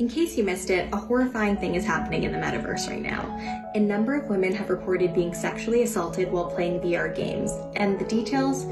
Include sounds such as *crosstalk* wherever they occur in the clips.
In case you missed it, a horrifying thing is happening in the metaverse right now. A number of women have reported being sexually assaulted while playing VR games, and the details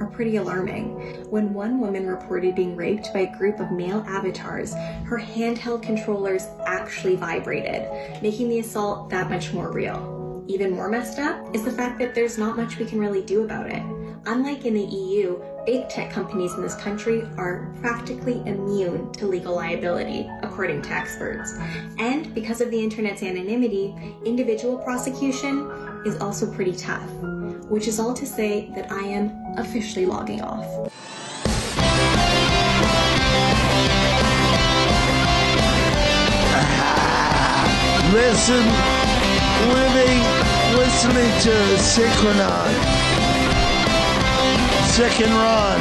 are pretty alarming. When one woman reported being raped by a group of male avatars, her handheld controllers actually vibrated, making the assault that much more real. Even more messed up is the fact that there's not much we can really do about it. Unlike in the EU, big tech companies in this country are practically immune to legal liability, according to experts. And because of the internet's anonymity, individual prosecution is also pretty tough. Which is all to say that I am officially logging off. Listen, living, listening to Sick and Wrong. Sick and Wrong.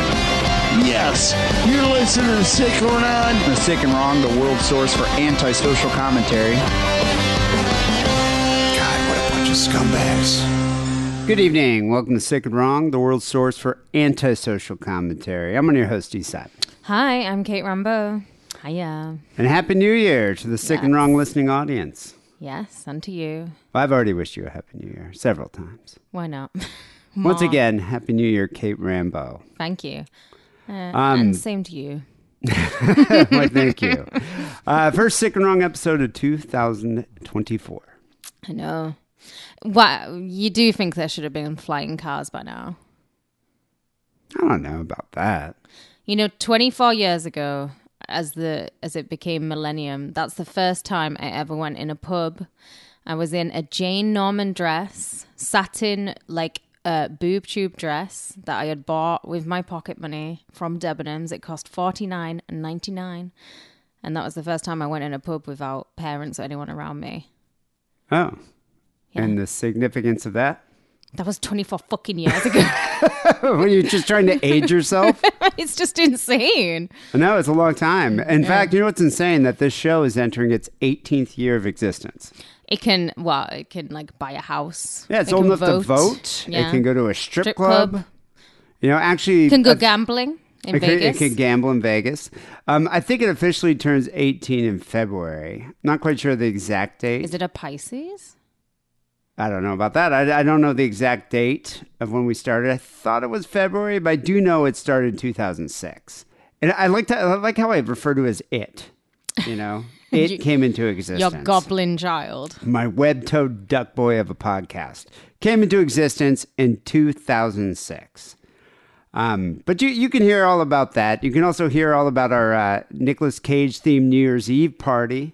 Yes, you're listening to Sick and Wrong. The Sick and Wrong, the world source for antisocial commentary. God, what a bunch of scumbags. Good evening. Welcome to Sick and Wrong, the world source for antisocial commentary. I'm on your host, Eastside. Hi, I'm Kate Rambo. Hiya. And Happy New Year to the Sick and Wrong listening audience. Yes, and to you. Well, I've already wished you a Happy New Year several times. Why not? *laughs* Once again, Happy New Year, Kate Rambo. Thank you. Uh, Um, and same to you. *laughs* Why, thank you. Uh, first Sick and Wrong episode of 2024. I know. Well, you do think there should have been flying cars by now? I don't know about that. You know, 24 years ago, as the as it became millennium, that's the first time I ever went in a pub. I was in a Jane Norman dress, satin like a boob tube dress that I had bought with my pocket money from Debenhams. It cost forty nine and ninety nine, and that was the first time I went in a pub without parents or anyone around me. Oh. And the significance of that? That was twenty four fucking years ago. *laughs* *laughs* Were you just trying to age yourself? *laughs* it's just insane. No, it's a long time. In fact, you know what's insane? That this show is entering its 18th year of existence. It can well, it can like buy a house. Yeah, it's It old enough to vote. Yeah. It can go to a strip, Strip club. club. You know, actually, It can go uh, gambling in it can, it can gamble in Vegas. Um, I think it officially turns 18 in February. Not quite sure the exact date. Is it a Pisces? I don't know about that. I, I don't know the exact date of when we started. I thought it was February, but I do know it started in 2006. And I like to, I like how I refer to it as it. You know, it You- came into existence. Your goblin child. my web-toed duck boy of a podcast. Came into existence in 2006 um, but you, you can hear all about that. You can also hear all about our uh, Nicolas Cage themed New Year's Eve party.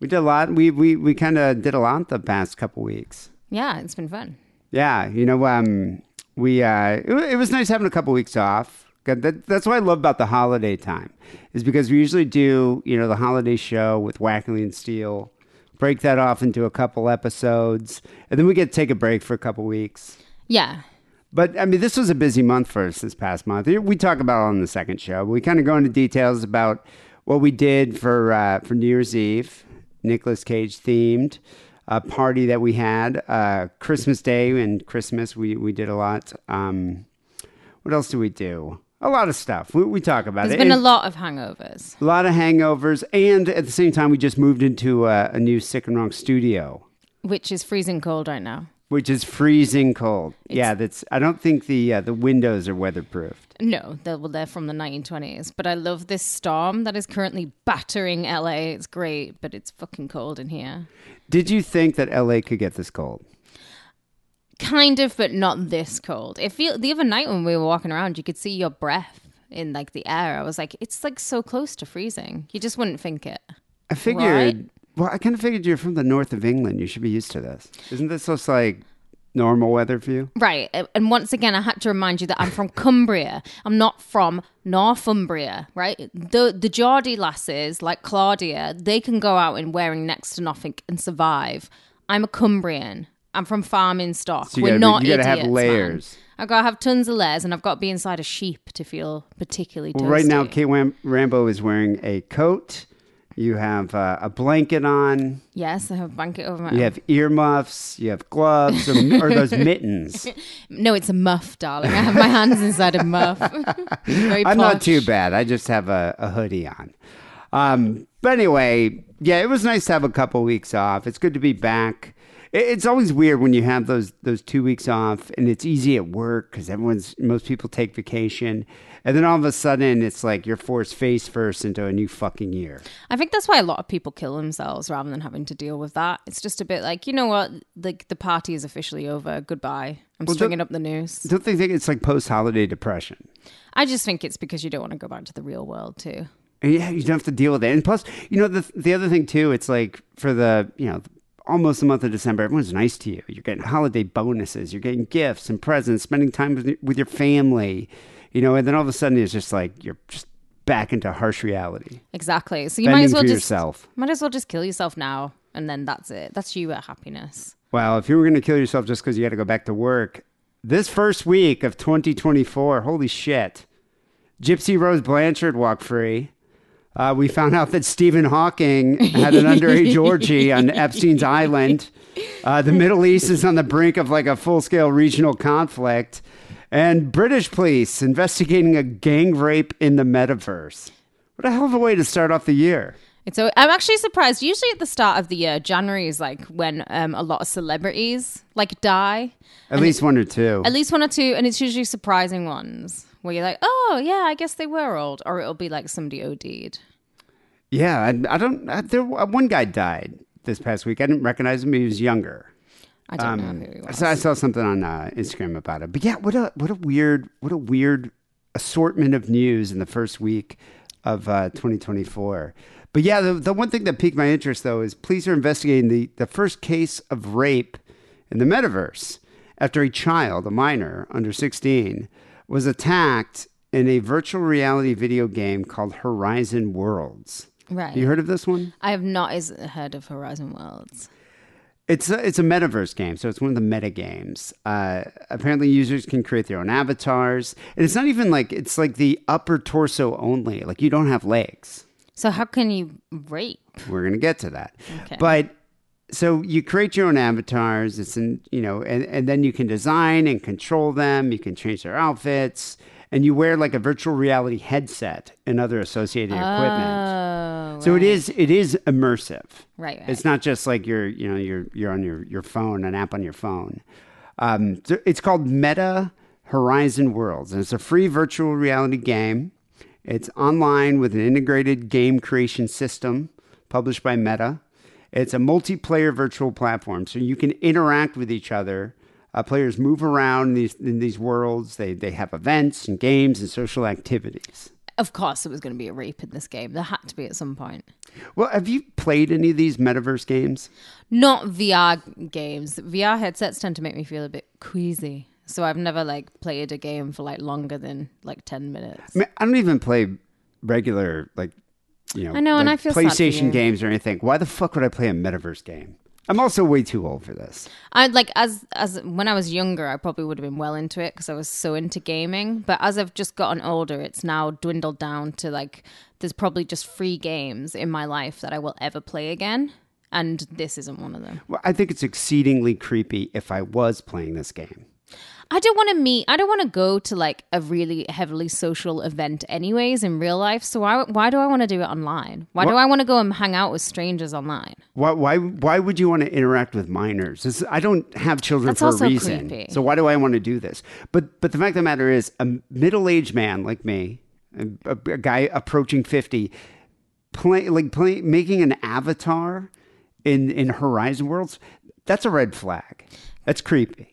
We did a lot. We, we, we kind of did a lot the past couple weeks. Yeah, it's been fun. yeah you know um, we uh, it, it was nice having a couple weeks off that, that's what I love about the holiday time is because we usually do you know the holiday show with Wackerly and Steele break that off into a couple episodes and then we get to take a break for a couple weeks. Yeah. but I mean this was a busy month for us this past month. We talk about it on the second show we kind of go into details about what we did for uh, for New Year's Eve Nicolas Cage themed a party that we had uh, Christmas Day and Christmas we we did a lot. Um, what else do we do a lot of stuff we, we talk about There's it There's been a lot of hangovers. a lot of hangovers, and at the same time, we just moved into a, a new Sick and Wrong studio, Which is freezing cold right now. which is freezing cold. yeah, that's. I don't think the uh, the windows are weatherproofed. No, they're, well, they're from the 1920s. But I love this storm that is currently battering LA. It's great, but it's fucking cold in here. Did you think that LA could get this cold? Kind of, but not this cold. It feel the other night when we were walking around, you could see your breath in like the air. I was like, it's like so close to freezing. You just wouldn't think it. I figured. Right. Well, I kind of figured you're from the north of England. You should be used to this. Isn't this just like normal weather for you? Right. And once again, I had to remind you that I'm from Cumbria. I'm not from Northumbria, right? The the Geordie lasses, like Claudia, they can go out in wearing next to nothing and survive. I'm a Cumbrian. I'm from farming stock. So We're gotta be- not you gotta have idiots, man. layers. I've got to have tons of layers, and I've got to be inside a sheep to feel particularly. Well, right now, Kate Wam- Rambo is wearing a coat. You have uh, a blanket on. Yes, I have a blanket over my. You have earmuffs. You have gloves, or, or those *laughs* mittens. No, it's a muff, darling. I have my hands inside a muff. *laughs* Very I'm not posh. too bad. I just have a, a hoodie on. Um, But anyway, yeah, it was nice to have a couple weeks off. It's good to be back. It- It's always weird when you have those those two weeks off, and it's easy at work because everyone's most people take vacation, and then all of a sudden it's like you're forced face first into a new fucking year. I think that's why a lot of people kill themselves rather than having to deal with that. It's just a bit like, you know what? Like the party is officially over. Goodbye. I'm Well, stringing up the noose. Don't they think it's like post holiday depression? I just think it's because you don't want to go back to the real world too. And yeah, you don't have to deal with it. And plus, you know, the the other thing too, it's like for the you know almost the month of December, everyone's nice to you. You're getting holiday bonuses, you're getting gifts and presents, spending time with, with your family, you know, and then all of a sudden it's just like you're just back into harsh reality. Exactly. So you might as well just yourself. might as well just kill yourself now, and then that's it. That's you at happiness. Well, if you were going to kill yourself just because you had to go back to work, this first week of 2024, holy shit, Gypsy Rose Blanchard walked free. Uh, we found out that Stephen Hawking had an underage orgy on Epstein's Island. Uh, the Middle East is on the brink of like a full scale regional conflict. And British police investigating a gang rape in the metaverse. What a hell of a way to start off the year. It's so I'm actually surprised. Usually at the start of the year, January is like when um, a lot of celebrities like die. At least one or two. At least one or two, and it's usually surprising ones where you're like, oh yeah, I guess they were old, or it'll be like somebody OD'd. Yeah, I, I don't. I, there, uh, one guy died this past week. I didn't recognize him. He was younger. I don't Um, know who he was. So I saw something on uh, Instagram about it. But yeah, what a what a weird what a weird assortment of news in the first week of uh, 2024. But yeah, the, the one thing that piqued my interest though is police are investigating the the first case of rape in the metaverse after a child, a minor under 16, was attacked in a virtual reality video game called Horizon Worlds. Right. You heard of this one? I have not heard of Horizon Worlds. It's a, it's a metaverse game, so it's one of the meta games. Uh, apparently, users can create their own avatars, and it's not even like it's like the upper torso only. Like you don't have legs. So how can you rape? We're gonna get to that, Okay. but so you create your own avatars. It's in you know, and and then you can design and control them. You can change their outfits, and you wear like a virtual reality headset and other associated equipment. Oh, So it is it is immersive. Right, right. It's not just like you're you know you're you're on your your phone, an app on your phone. Um, so it's called Meta Horizon Worlds, and it's a free virtual reality game. It's online with an integrated game creation system published by Meta. It's a multiplayer virtual platform, so you can interact with each other. Uh, players move around in these in these worlds. They they have events and games and social activities. Of course, it was going to be a rape in this game. There had to be at some point. Well, have you played any of these metaverse games? Not VR games. VR headsets tend to make me feel a bit queasy. So I've never like played a game for like longer than like 10 minutes. I, mean, I don't even play regular like you know I know, and I feel PlayStation games or anything. Why the fuck would I play a metaverse game? I'm also way too old for this. I like as as when I was younger, I probably would have been well into it because I was so into gaming. But as I've just gotten older, it's now dwindled down to like there's probably just free games in my life that I will ever play again, and this isn't one of them. Well, I think it's exceedingly creepy if I was playing this game. I don't want to meet. I don't want to go to like a really heavily social event, anyways, in real life. So why why do I want to do it online? Why do I want to go and hang out with strangers online? Why why why would you want to interact with minors? This, I don't have children That's for also a reason. creepy. So why do I want to do this? But but the fact of the matter is, a middle-aged man like me, a, a- guy approaching fifty, play like play, making an avatar in in Horizon Worlds, that's a red flag. That's creepy.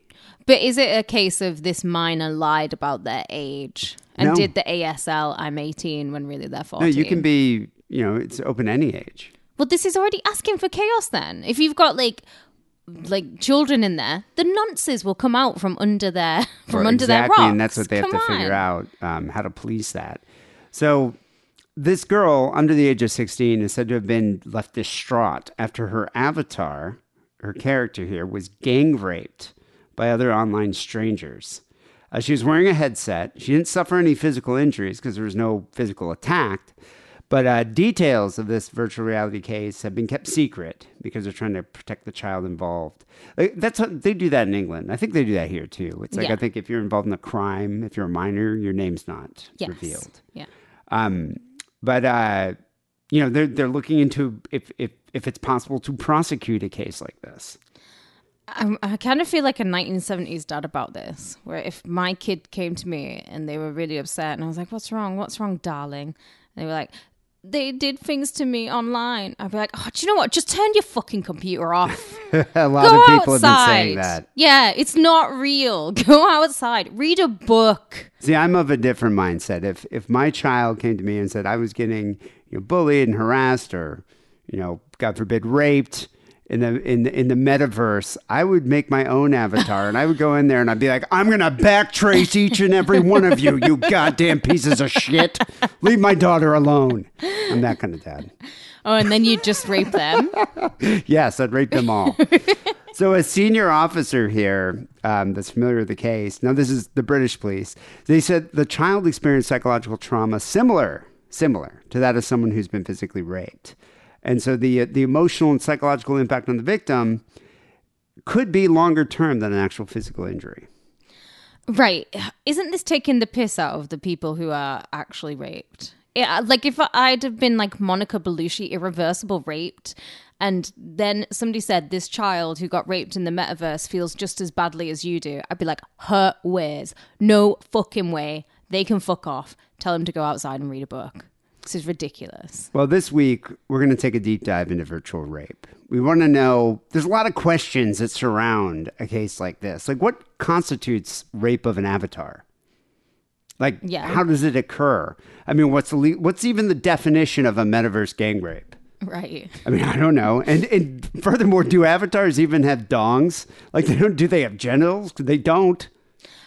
But is it a case of this minor lied about their age and No. did the ASL I'm 18 when really they're 14? No, you can be. You know, it's open any age. Well, this is already asking for chaos then. If you've got like like children in there, the nonces will come out from under their *laughs* from under exactly, their rocks. and that's what they have Come to figure out um, how to police that. So, this girl under the age of sixteen is said to have been left distraught after her avatar, her character here, was gang raped by other online strangers. Uh, she was wearing a headset. She didn't suffer any physical injuries because there was no physical attack. But uh, details of this virtual reality case have been kept secret because they're trying to protect the child involved. Like, that's how, they do that in England. I think they do that here too. It's like Yeah. I think if you're involved in a crime, if you're a minor, your name's not Yes. revealed. Yeah. Um, but uh, you know, they're they're looking into if if if it's possible to prosecute a case like this. I, I kind of feel like a 1970s dad about this, where if my kid came to me and they were really upset, and I was like, "What's wrong? What's wrong, darling?" And they were like, "They did things to me online." I'd be like, "Oh, do you know what? Just turn your fucking computer off. *laughs* a lot Go of people have been saying that. Yeah, it's not real. *laughs* Go outside. Read a book. See, I'm of a different mindset. If if my child came to me and said I was getting you know, bullied and harassed, or you know, God forbid, raped in the in the, in the metaverse, I would make my own avatar and I would go in there and I'd be like, I'm gonna backtrace each and every one of you, you goddamn pieces of shit. Leave my daughter alone. I'm that kind of dad. Oh, and then you just rape them. *laughs* Yes, I'd rape them all. so, a senior officer here um, that's familiar with the case, now this is the British police, they said the child experienced psychological trauma similar, similar to that of someone who's been physically raped. And so the, uh, the emotional and psychological impact on the victim could be longer term than an actual physical injury. Right. Isn't this taking the piss out of the people who are actually raped? Yeah, uh, like if I'd have been like Monica Bellucci, irreversible raped, and then somebody said this child who got raped in the metaverse feels just as badly as you do, I'd be like, her ways. No fucking way. They can fuck off. Tell them to go outside and read a book. This is ridiculous. Well, this week we're going to take a deep dive into virtual rape. We want to know there's a lot of questions that surround a case like this. Like, what constitutes rape of an avatar? Like, Yeah. how does it occur? I mean, what's the le- what's even the definition of a metaverse gang rape? Right. I mean, I don't know. And, and furthermore, do avatars even have dongs? Like, they don't. Do they have genitals? They don't.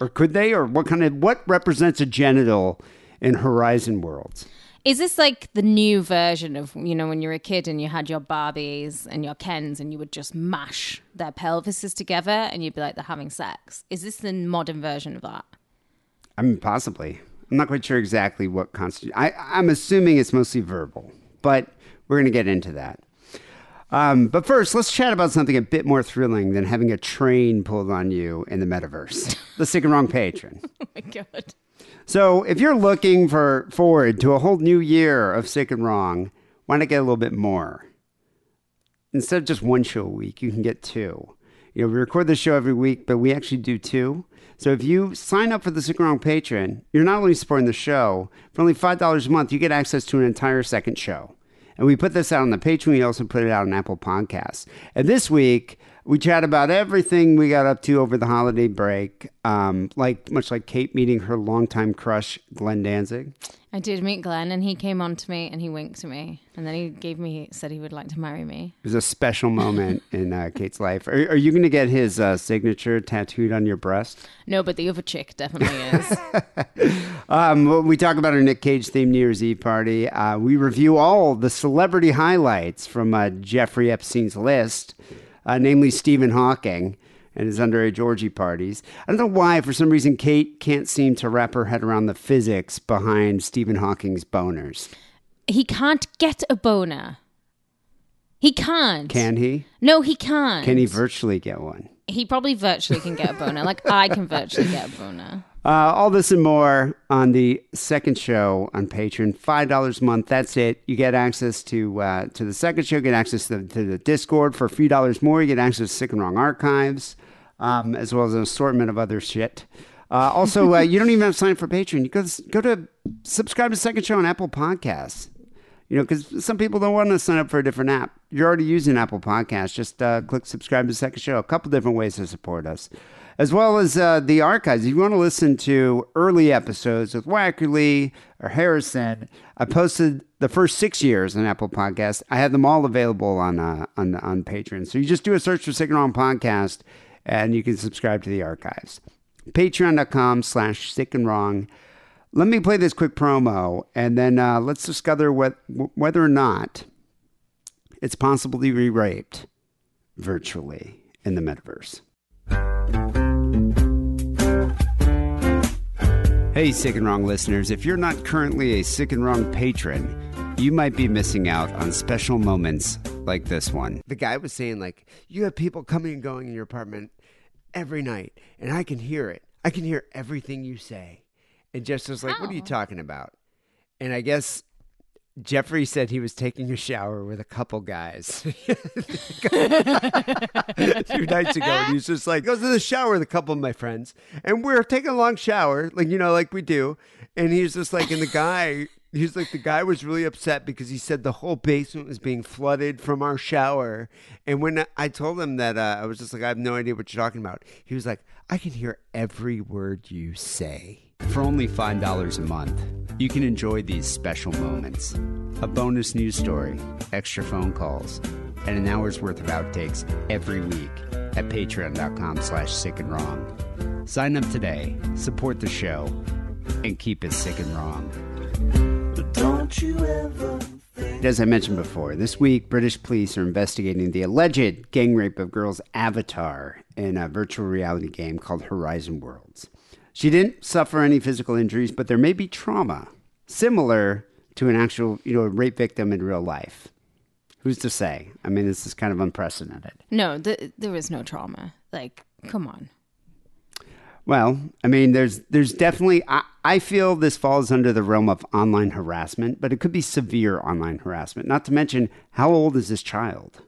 Or could they? Or what kind of what represents a genital in Horizon worlds? Is this like the new version of, you know, when you were a kid and you had your Barbies and your Kens and you would just mash their pelvises together and you'd be like, they're having sex? Is this the modern version of that? I mean, possibly. I'm not quite sure exactly what constitutes. I, I'm assuming it's mostly verbal, but we're going to get into that. Um, but first, let's chat about something a bit more thrilling than having a train pulled on you in the metaverse. *laughs* the sick and wrong patron. Oh my God. So, if you're looking for forward to a whole new year of sick and wrong, why not get a little bit more? Instead of just one show a week, you can get two. You know, we record the show every week, but we actually do two. So if you sign up for the Sick and Wrong Patreon, you're not only supporting the show, for only $5 a month, you get access to an entire second show. And we put this out on the Patreon. We also put it out on Apple Podcasts. And this week, we chat about everything we got up to over the holiday break, um, like much like Kate meeting her longtime crush, Glenn Danzig. I did meet Glenn and he came on to me and he winked to me. And then he gave me, said he would like to marry me. It was a special moment *laughs* in uh, Kate's life. Are, are you going to get his uh, signature tattooed on your breast? No, but the other chick definitely is. *laughs* Um, well, we talk about our Nick Cage themed New Year's Eve party. Uh, we review all the celebrity highlights from uh, Jeffrey Epstein's list, uh, namely Stephen Hawking and his underage orgy parties. I don't know why, for some reason, Kate can't seem to wrap her head around the physics behind Stephen Hawking's boners. he can't get a boner. He can't. Can he? No, he can't. Can he virtually get one? He probably virtually can get a boner. like I can virtually get a boner. Uh, all this and more on the second show on Patreon. Five dollars a month. That's it. You get access to uh, to the second show. Get access to, to the Discord for a few dollars more. You get access to Sick and Wrong archives, um, as well as an assortment of other shit. Uh, also, uh, you don't even have to sign up for Patreon. You go go to subscribe to Second Show on Apple Podcasts. You know, because some people don't want to sign up for a different app. You're already using Apple Podcasts. Just uh, click subscribe to Second Show. A couple different ways to support us, as well as uh, the archives. If you want to listen to early episodes with Wackerly or Harrison, I posted the first six years on Apple Podcasts. I have them all available on uh, on on Patreon. So you just do a search for Sick and Wrong Podcast, and you can subscribe to the archives. Patreon.com slash Sick and Wrong. Let me play this quick promo, and then uh, let's discover what, whether or not it's possible to be raped virtually in the metaverse. Hey, Sick and Wrong listeners, if you're not currently a Sick and Wrong patron, you might be missing out on special moments like this one. The guy was saying, like, you have people coming and going in your apartment every night, and I can hear it. I can hear everything you say. And Jess was like, What are you oh. talking about? And I guess Jeffrey said he was taking a shower with a couple guys *laughs* two nights ago. And he's just like, goes to the shower with a couple of my friends. And we're taking a long shower, like, you know, like we do. And he's just like, and the guy, he's like, the guy was really upset because he said the whole basement was being flooded from our shower. And when I told him that, uh, I was just like, I have no idea what you're talking about. He was like, I can hear every word you say. For only $5 a month, you can enjoy these special moments. A bonus news story, extra phone calls, and an hour's worth of outtakes every week at patreon.com slash sick and wrong. Sign up today, support the show, and keep it sick and wrong. But Don't you ever As I mentioned before, this week British police are investigating the alleged gang rape of girls Avatar in a virtual reality game called Horizon Worlds. She didn't suffer any physical injuries, but there may be trauma similar to an actual, you know, rape victim in real life. Who's to say? I mean, this is kind of unprecedented. No, th- there was no trauma. Like, come on. Well, I mean, there's there's definitely I, I feel this falls under the realm of online harassment, but it could be severe online harassment. Not to mention, how old is this child?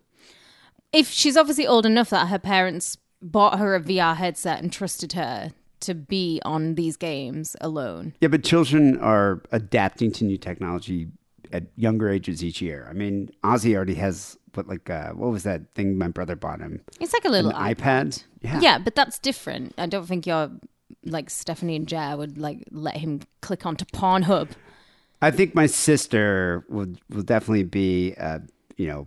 If she's obviously old enough that her parents bought her a VR headset and trusted her to be on these games alone. Yeah, but children are adapting to new technology at younger ages each year. I mean, Ozzy already has what like uh, what was that thing my brother bought him? It's like a little An iPad. Yeah. Yeah, but that's different. I don't think you're like Stephanie and Jer would like let him click onto Pornhub. I think my sister would will definitely be, uh, you know,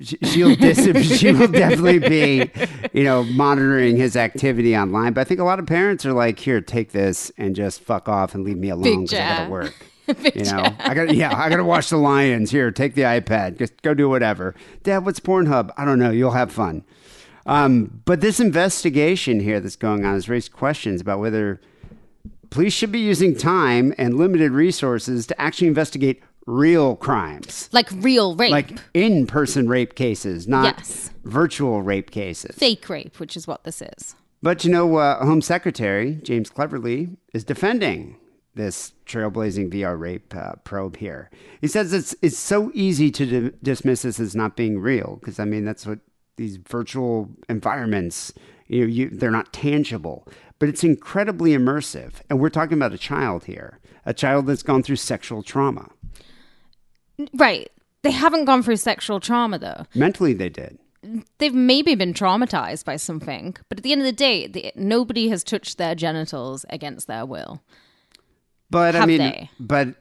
she'll dis- *laughs* she will definitely be, you know, monitoring his activity online. But I think a lot of parents are like, here, take this and just fuck off and leave me alone because I gotta work. *laughs* you know, I got to yeah, I got to watch the Lions. Here, take the iPad. Just go do whatever. Dad, what's Pornhub? I don't know. You'll have fun. Um, but this investigation here that's going on has raised questions about whether police should be using time and limited resources to actually investigate real crimes, Like real rape. like in-person rape cases, not Yes. virtual rape cases. fake rape, which is what this is. But you know, uh, Home Secretary James Cleverly is defending this trailblazing VR rape uh, probe here. He says it's it's so easy to di- dismiss this as not being real because I mean that's what these virtual environments you know you they're not tangible, but it's incredibly immersive. And we're talking about a child here, a child that's gone through sexual trauma. Right. They haven't gone through sexual trauma though. Mentally, they did. They've maybe been traumatized by something, but at the end of the day, the, nobody has touched their genitals against their will. But I mean, they? but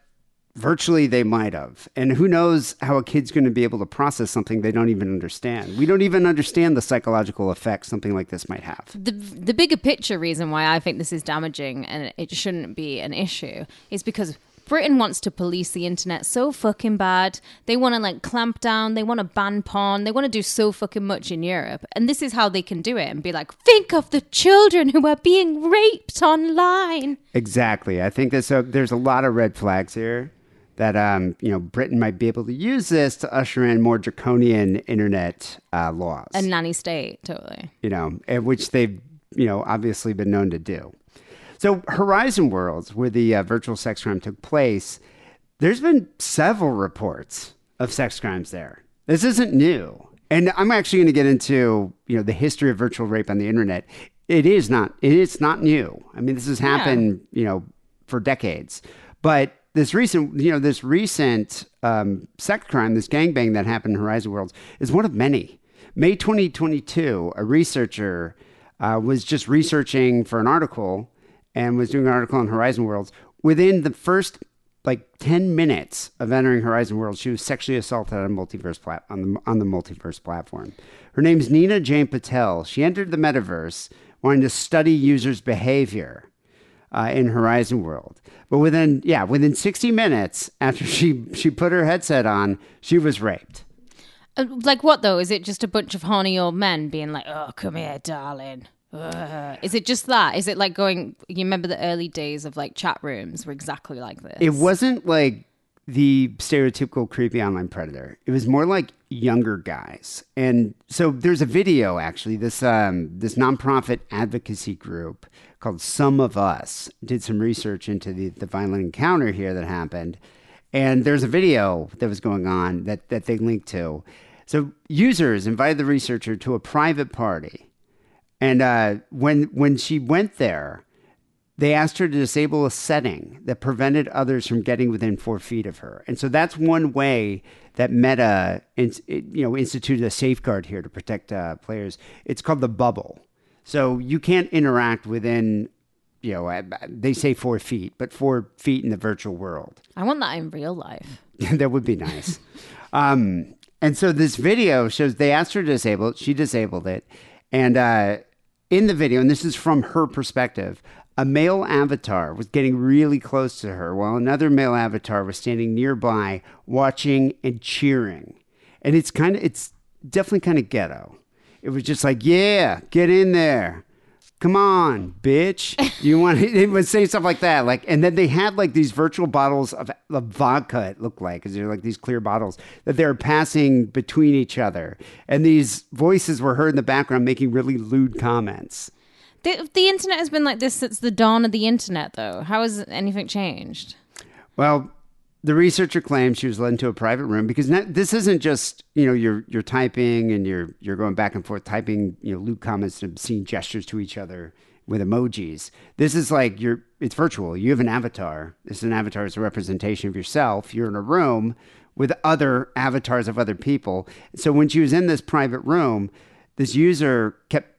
virtually they might have. And who knows how a kid's going to be able to process something they don't even understand. We don't even understand the psychological effects something like this might have. the the bigger picture reason why I think this is damaging and it shouldn't be an issue is because Britain wants to police the internet so fucking bad. They want to like clamp down. They want to ban porn. They want to do so fucking much in Europe. And this is how they can do it and be like, think of the children who are being raped online. Exactly. I think there's a, there's a lot of red flags here that um, you know Britain might be able to use this to usher in more draconian internet uh, laws. A nanny state, totally. you know, which they've, you know, obviously been known to do. So, Horizon Worlds, where the uh, virtual sex crime took place, there's been several reports of sex crimes there. This isn't new. And I'm actually going to get into, you know, the history of virtual rape on the internet. It is not, it is not new. I mean, this has happened, you know, for decades. But this recent, you know, this recent um, sex crime, this gangbang that happened in Horizon Worlds is one of many. May 2022, a researcher uh, was just researching for an article and was doing an article on Horizon Worlds. Within the first like 10 minutes of entering Horizon Worlds, she was sexually assaulted on multiverse plat- on the on the multiverse platform. Her name's Nina Jane Patel. She entered the metaverse wanting to study users' behavior uh, in Horizon World. But within yeah, within 60 minutes after *laughs* she she put her headset on, she was raped. Uh, like what though? Is it just a bunch of horny old men being like, "Oh, come here, darling"? Ugh. Is it just that? Is it like going? You remember the early days of like chat rooms were exactly like this. It wasn't like the stereotypical creepy online predator. It was more like younger guys. And so there's a video actually. This um, this nonprofit advocacy group called SumOfUs did some research into the, the violent encounter here that happened. And there's a video that was going on that, that they linked to. So users invited the researcher to a private party. And uh, when when she went there, they asked her to disable a setting that prevented others from getting within four feet of her. And so that's one way that Meta, you know, instituted a safeguard here to protect uh, players. It's called the bubble. So you can't interact within, you know, uh, they say four feet, but four feet in the virtual world. I want that in real life. *laughs* that would be nice. *laughs* um, and so this video shows they asked her to disable it. She disabled it. And uh, in the video, and this is from her perspective, a male avatar was getting really close to her while another male avatar was standing nearby watching and cheering. And it's kind of, it's definitely kind of ghetto. It was just like, yeah, get in there. Come on, bitch. You want? *laughs* It would say stuff like that, like, and then they had like these virtual bottles of, of vodka. It looked like, because they're like these clear bottles that they're passing between each other, and these voices were heard in the background making really lewd comments. The, the internet has been like this since the dawn of the internet, though. How has anything changed? Well, the researcher claims she was led into a private room because not, this isn't just you know you're you're typing and you're you're going back and forth typing you know lewd comments and obscene gestures to each other with emojis. This is like you're it's virtual. You have an avatar. This is an avatar as a representation of yourself. You're in a room with other avatars of other people. So when she was in this private room, this user kept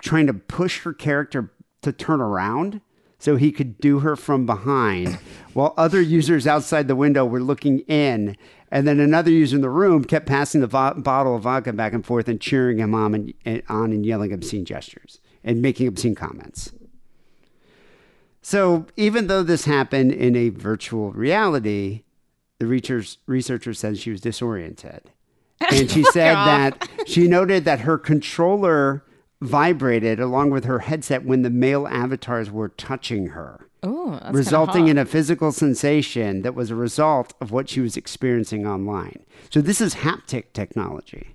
trying to push her character to turn around so he could do her from behind while other users outside the window were looking in. And then another user in the room kept passing the vo- bottle of vodka back and forth and cheering him on and, and on and yelling obscene gestures and making obscene comments. So even though this happened in a virtual reality the research, researcher said she was disoriented. *laughs* And she said that she noted that her controller vibrated along with her headset when the male avatars were touching her, Oh, resulting in a physical sensation that was a result of what she was experiencing online. So this is haptic technology.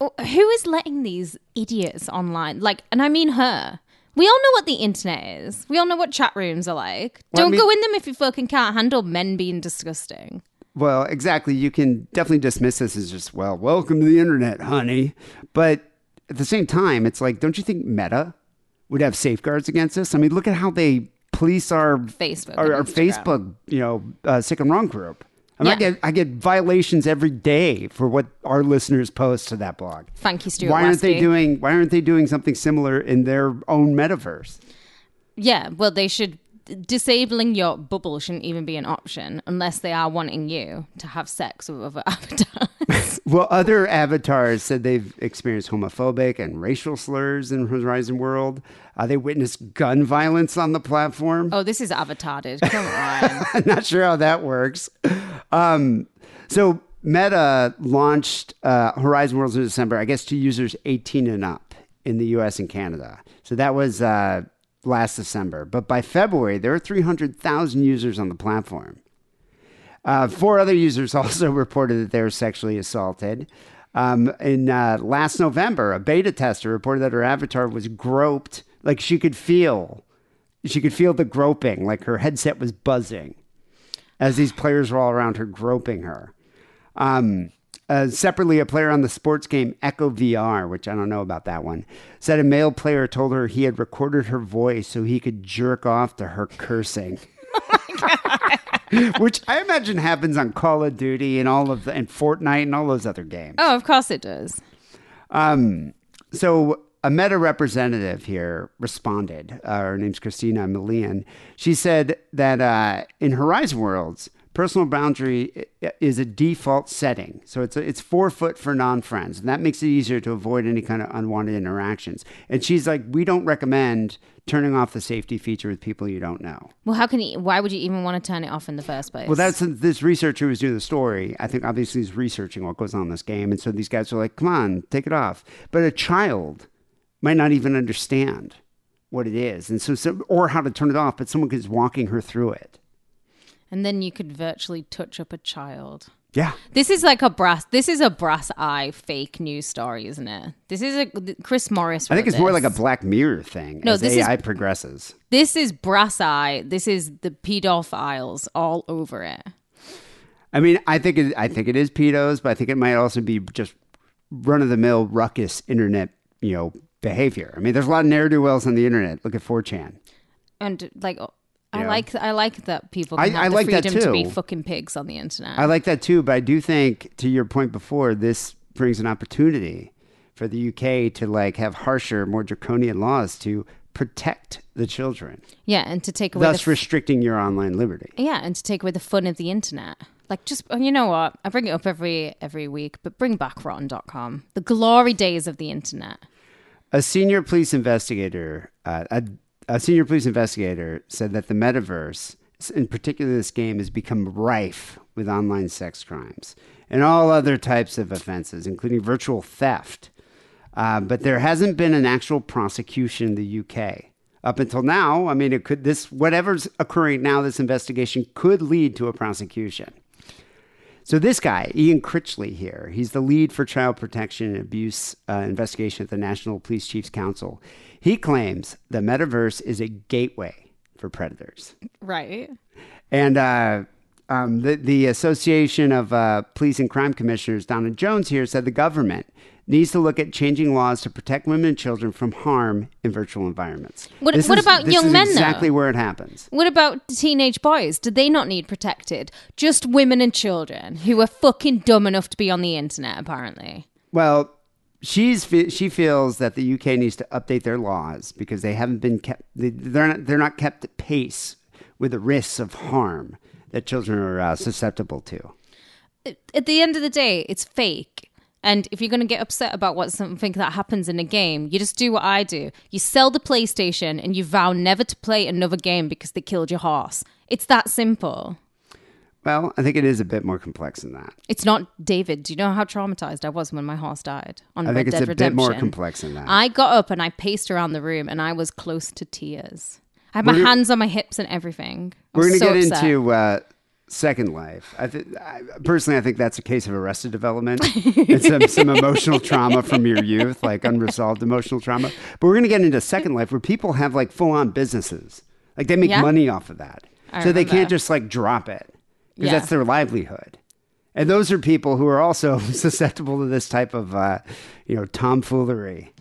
Oh, who is letting these idiots online? Like, and I mean her. We all know what the internet is. We all know what chat rooms are like. Well, Don't mean- go in them if you fucking can't handle men being disgusting. Well, exactly. You can definitely dismiss this as just, well, welcome to the internet, honey. But at the same time, it's like, don't you think Meta would have safeguards against this? I mean, look at how they police our Facebook our, our Facebook, you know, uh, sick and wrong group. I, mean, I get I get violations every day for what our listeners post to that blog. Thank you, Stuart Why aren't they doing Why aren't they doing something similar in their own metaverse? Yeah, well, they should. Disabling your bubble shouldn't even be an option unless they are wanting you to have sex with other *laughs* avatars. *laughs* Well, other avatars said they've experienced homophobic and racial slurs in Horizon World. Uh, they witnessed gun violence on the platform. oh, this is avatarded. Come on. *laughs* I'm not sure how that works. Um, so Meta launched uh, Horizon Worlds in December, I guess, to users 18 and up in the U.S. and Canada. So that was uh, last December. But by February, there were 300,000 users on the platform. Uh, four other users *laughs* also reported that they were sexually assaulted. Um, in uh, last November, a beta tester reported that her avatar was groped, like she could feel, she could feel the groping, like her headset was buzzing as these players were all around her groping her. Um, uh, separately, a player on the sports game Echo VR, which I don't know about that one, said a male player told her he had recorded her voice so he could jerk off to her cursing. *laughs* *laughs* which I imagine happens on Call of Duty and all of the and Fortnite and all those other games. oh, of course it does. Um, so a Meta representative here responded. Uh, her name's Kristina Milian. She said that uh, in Horizon Worlds, personal boundary is a default setting. So it's it's four foot for non friends, and that makes it easier to avoid any kind of unwanted interactions. And she's like, we don't recommend turning off the safety feature with people you don't know. Well, how can you? Why would you even want to turn it off in the first place? Well, that's this researcher who was doing the story. I think obviously he's researching what goes on in this game, and so these guys are like, "Come on, take it off." But a child might not even understand what it is, and so, so or how to turn it off. But someone is walking her through it. And then you could virtually touch up a child. Yeah, This is like a brass. This is a brass eye fake news story, isn't it? This is a Chris Morris. I think it's more like a. Black Mirror thing No, as this is- AI progresses. This is brass eye. This is the pedophiles all over it. I mean, I think it, I think it is pedos, but I think it might also be just run of the mill ruckus internet, you know, behavior. I mean, there's a lot of ne'er do wells on the internet. Look at 4chan. And like, I Yeah. like I like that people I- have I the like that freedom to be fucking pigs on the internet. I like that too, but I do think, to your point before, this brings an opportunity for the UK to like have harsher, more draconian laws to protect the children, yeah, and to take away thus the f- restricting your online liberty. yeah, and to take away the fun of the internet. Like just and you know what? I bring it up every every week, but bring back rotten.com. The glory days of the internet. A senior police investigator, uh, a, a senior police investigator, said that the metaverse, in particular this game, has become rife with online sex crimes and all other types of offenses, including virtual theft. Uh, but there hasn't been an actual prosecution in the UK up until now. I mean, it could this whatever's occurring now. This investigation could lead to a prosecution. So this guy, Ian Critchley here, he's the lead for child protection and abuse uh, investigation at the National Police Chiefs Council. He claims the metaverse is a gateway for predators. Right. And uh, um, the, the Association of uh, Police and Crime Commissioners, Donna Jones, here said the government needs to look at changing laws to protect women and children from harm in virtual environments. What- what is- about this young is men, though? Exactly where it happens. What about teenage boys? Do they not need protected? Just women and children who are fucking dumb enough to be on the internet, apparently. Well, she's she feels that the UK needs to update their laws because they haven't been kept. they- They're not they're not kept at pace with the risks of harm that children are uh, susceptible to. At the end of the day, it's fake. And if you're going to get upset about what something that happens in a game, you just do what I do. You sell the PlayStation and you vow never to play another game because they killed your horse. It's that simple. Well, I think it is a bit more complex than that. It's not David. Do you know how traumatized I was when my horse died on I Red think it's Dead a Redemption? bit more complex than that. I got up and I paced around the room and I was close to tears. I had my We're hands on my hips and everything. I We're was going to so get upset. into uh, Second Life. I th- I, personally, I think that's a case of arrested development. *laughs* it's some, some emotional trauma from your youth, like unresolved emotional trauma. But we're going to get into Second Life, where people have like full on businesses, like they make Yeah. money off of that, I so they can't just like drop it because Yeah. that's their livelihood. And those are people who are also *laughs* susceptible to this type of, uh, you know, tomfoolery.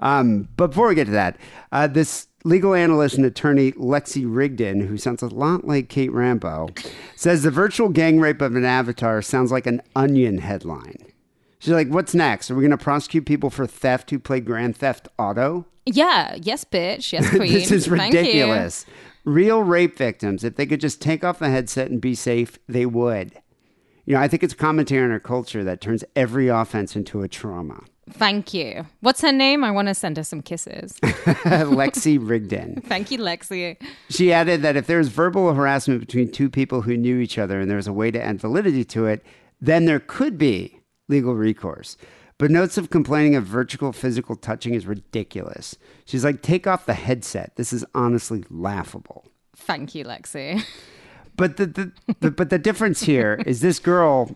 Um, but before we get to that, uh, this legal analyst and attorney Lexi Rigdon, who sounds a lot like Kate Rambo, says the virtual gang rape of an avatar sounds like an onion headline. She's like, "What's next? Are we going to prosecute people for theft who play Grand Theft Auto? Yeah, yes, bitch. Yes, *laughs* queen. this is Thank you. ridiculous." Real rape victims, if they could just take off the headset and be safe, they would. You know, I think it's commentary on our culture that turns every offense into a trauma. Thank you. What's her name? I want to send her some kisses. *laughs* Lexi Rigdon. *laughs* Thank you, Lexi. She added that if there's verbal harassment between two people who knew each other and there's a way to add validity to it, then there could be legal recourse. But notes of complaining of virtual physical touching is ridiculous. She's like, take off the headset. This is honestly laughable. Thank you, Lexi. But the, the, the but the difference here is this girl,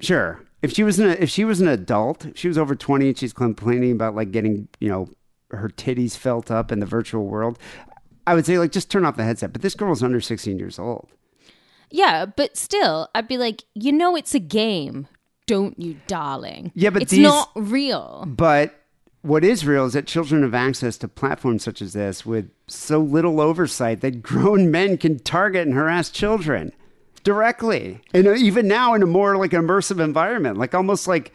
sure, if she was an if she was an adult, if she was over twenty and she's complaining about like getting you know her titties felt up in the virtual world, I would say like just turn off the headset. But this girl is under sixteen years old. Yeah, but still, I'd be like, you know, it's a game, don't you, darling? Yeah, but it's these- not real. But what is real is that children have access to platforms such as this with so little oversight that *laughs* grown men can target and harass children directly. And even now in a more like immersive environment, like almost like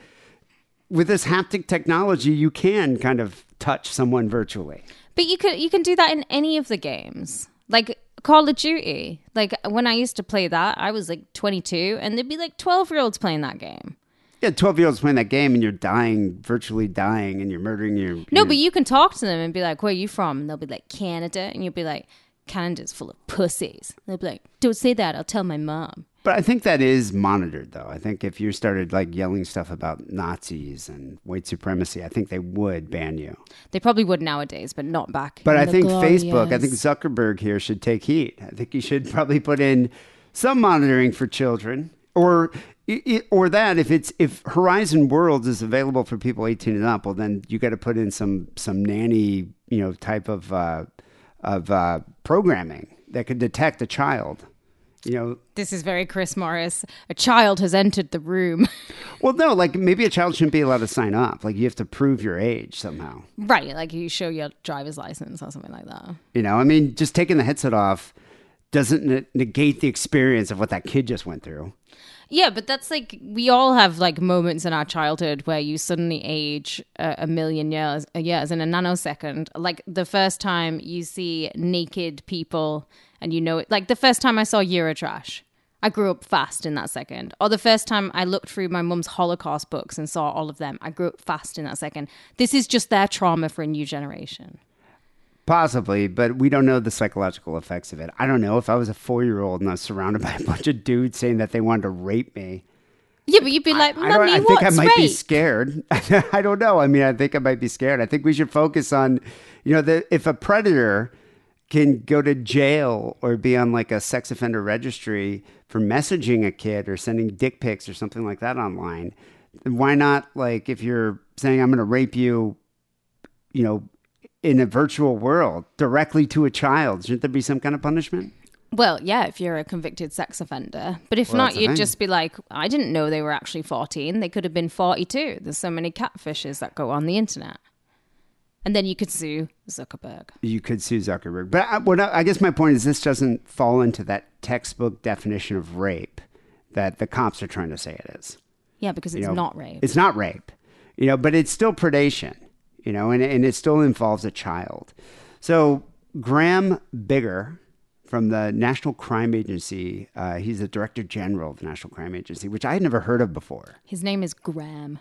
with this haptic technology, you can kind of touch someone virtually. But you could you can do that in any of the games. Like Call of Duty. Like when I used to play that, I was like 22 and there'd be like 12-year-olds playing that game. Yeah, 12 year olds playing that game and you're dying, virtually dying, and you're murdering your. No, your- but you can talk to them and be like, "Where are you from?" And they'll be like, "Canada," and you'll be like, "Canada's full of pussies." They'll be like, "Don't say that. I'll tell my mom." But I think that is monitored, though. I think if you started like yelling stuff about Nazis and white supremacy, I think they would ban you. They probably would nowadays, but not back. But I think Facebook, I think. Zuckerberg here should take heat. I think he should probably put in some monitoring for children, or or that if it's if Horizon Worlds is available for people eighteen and up, well then you got to put in some some nanny you know type of uh, of uh, programming that could detect a child You know, This is very Chris Morris. A child has entered the room. *laughs* well, no, like maybe a child shouldn't be allowed to sign up. Like you have to prove your age somehow. right, like you show your driver's license or something like that. You know, I mean, just taking the headset off doesn't ne- negate the experience of what that kid just went through. Yeah, but that's like we all have like moments in our childhood where you suddenly age a, a million years uh, years in a nanosecond. Like the first time you see naked people and you know it. Like the first time I saw Eurotrash, I grew up fast in that second. Or the first time I looked through my mum's Holocaust books and saw all of them, I grew up fast in that second. This is just their trauma for a new generation. Possibly, but we don't know the psychological effects of it. I don't know if I was a four year old and I was surrounded *laughs* by a bunch of dudes saying that they wanted to rape me. Yeah, but you'd be like, I, don't, I think I might be scared. *laughs* I don't know. I mean, I think I might be scared. I think we should focus on, you know, the, if a predator can go to jail or be on like a sex offender registry for messaging a kid or sending dick pics or something like that online, why not, like, if you're saying, I'm going to rape you, you know, in a virtual world directly to a child, shouldn't there be some kind of punishment? Well, yeah, if you're a convicted sex offender. But if Well, not, you'd just be like, I didn't know they were actually 14. They could have been 42. There's so many catfishes that go on the internet. And then you could sue Zuckerberg. you could sue Zuckerberg. But I, what I, I guess my point is this doesn't fall into that textbook definition of rape that the cops are trying to say it is. Yeah, because it's You know, not rape. It's not rape, you know, but it's still predation, you know, and, and it still involves a child. So Graeme Biggar from the National Crime Agency, uh, he's the Director General of the National Crime Agency, which I had never heard of before. His name is Graham,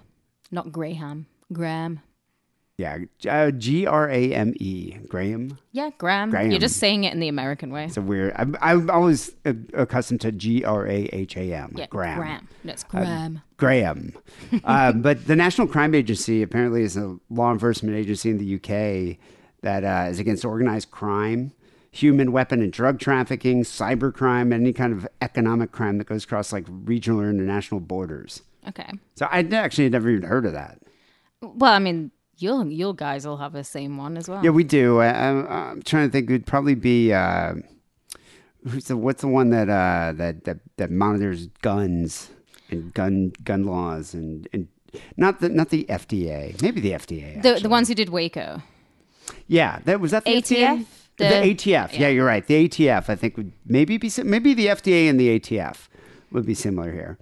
not Graham. Graham. Yeah, uh, G R A M E, Graham. Yeah, Graham. Graham. You're just saying it in the American way. It's a weird. I'm, I'm always uh, accustomed to G R A H A M. yeah, Graham. Graham. No, it's Graham. Graham. *laughs* uh, but the National Crime Agency apparently is a law enforcement agency in the UK that uh, is against organized crime, human weapon and drug trafficking, cybercrime, and any kind of economic crime that goes across like regional or international borders. okay. So I actually had never even heard of that. Well, I mean, you'll, you guys will have the same one as well. Yeah, we do. I, I'm, I'm trying to think. It would probably be uh, who's the what's the one that uh, that that that monitors guns and gun gun laws and and not the not the FDA. Maybe the FDA. the, actually. the ones who did Waco. Yeah, that was that the ATF? FDA? The, The- ATF. Yeah. you're right. The ATF. I think would maybe be maybe the FDA and the ATF would be similar here.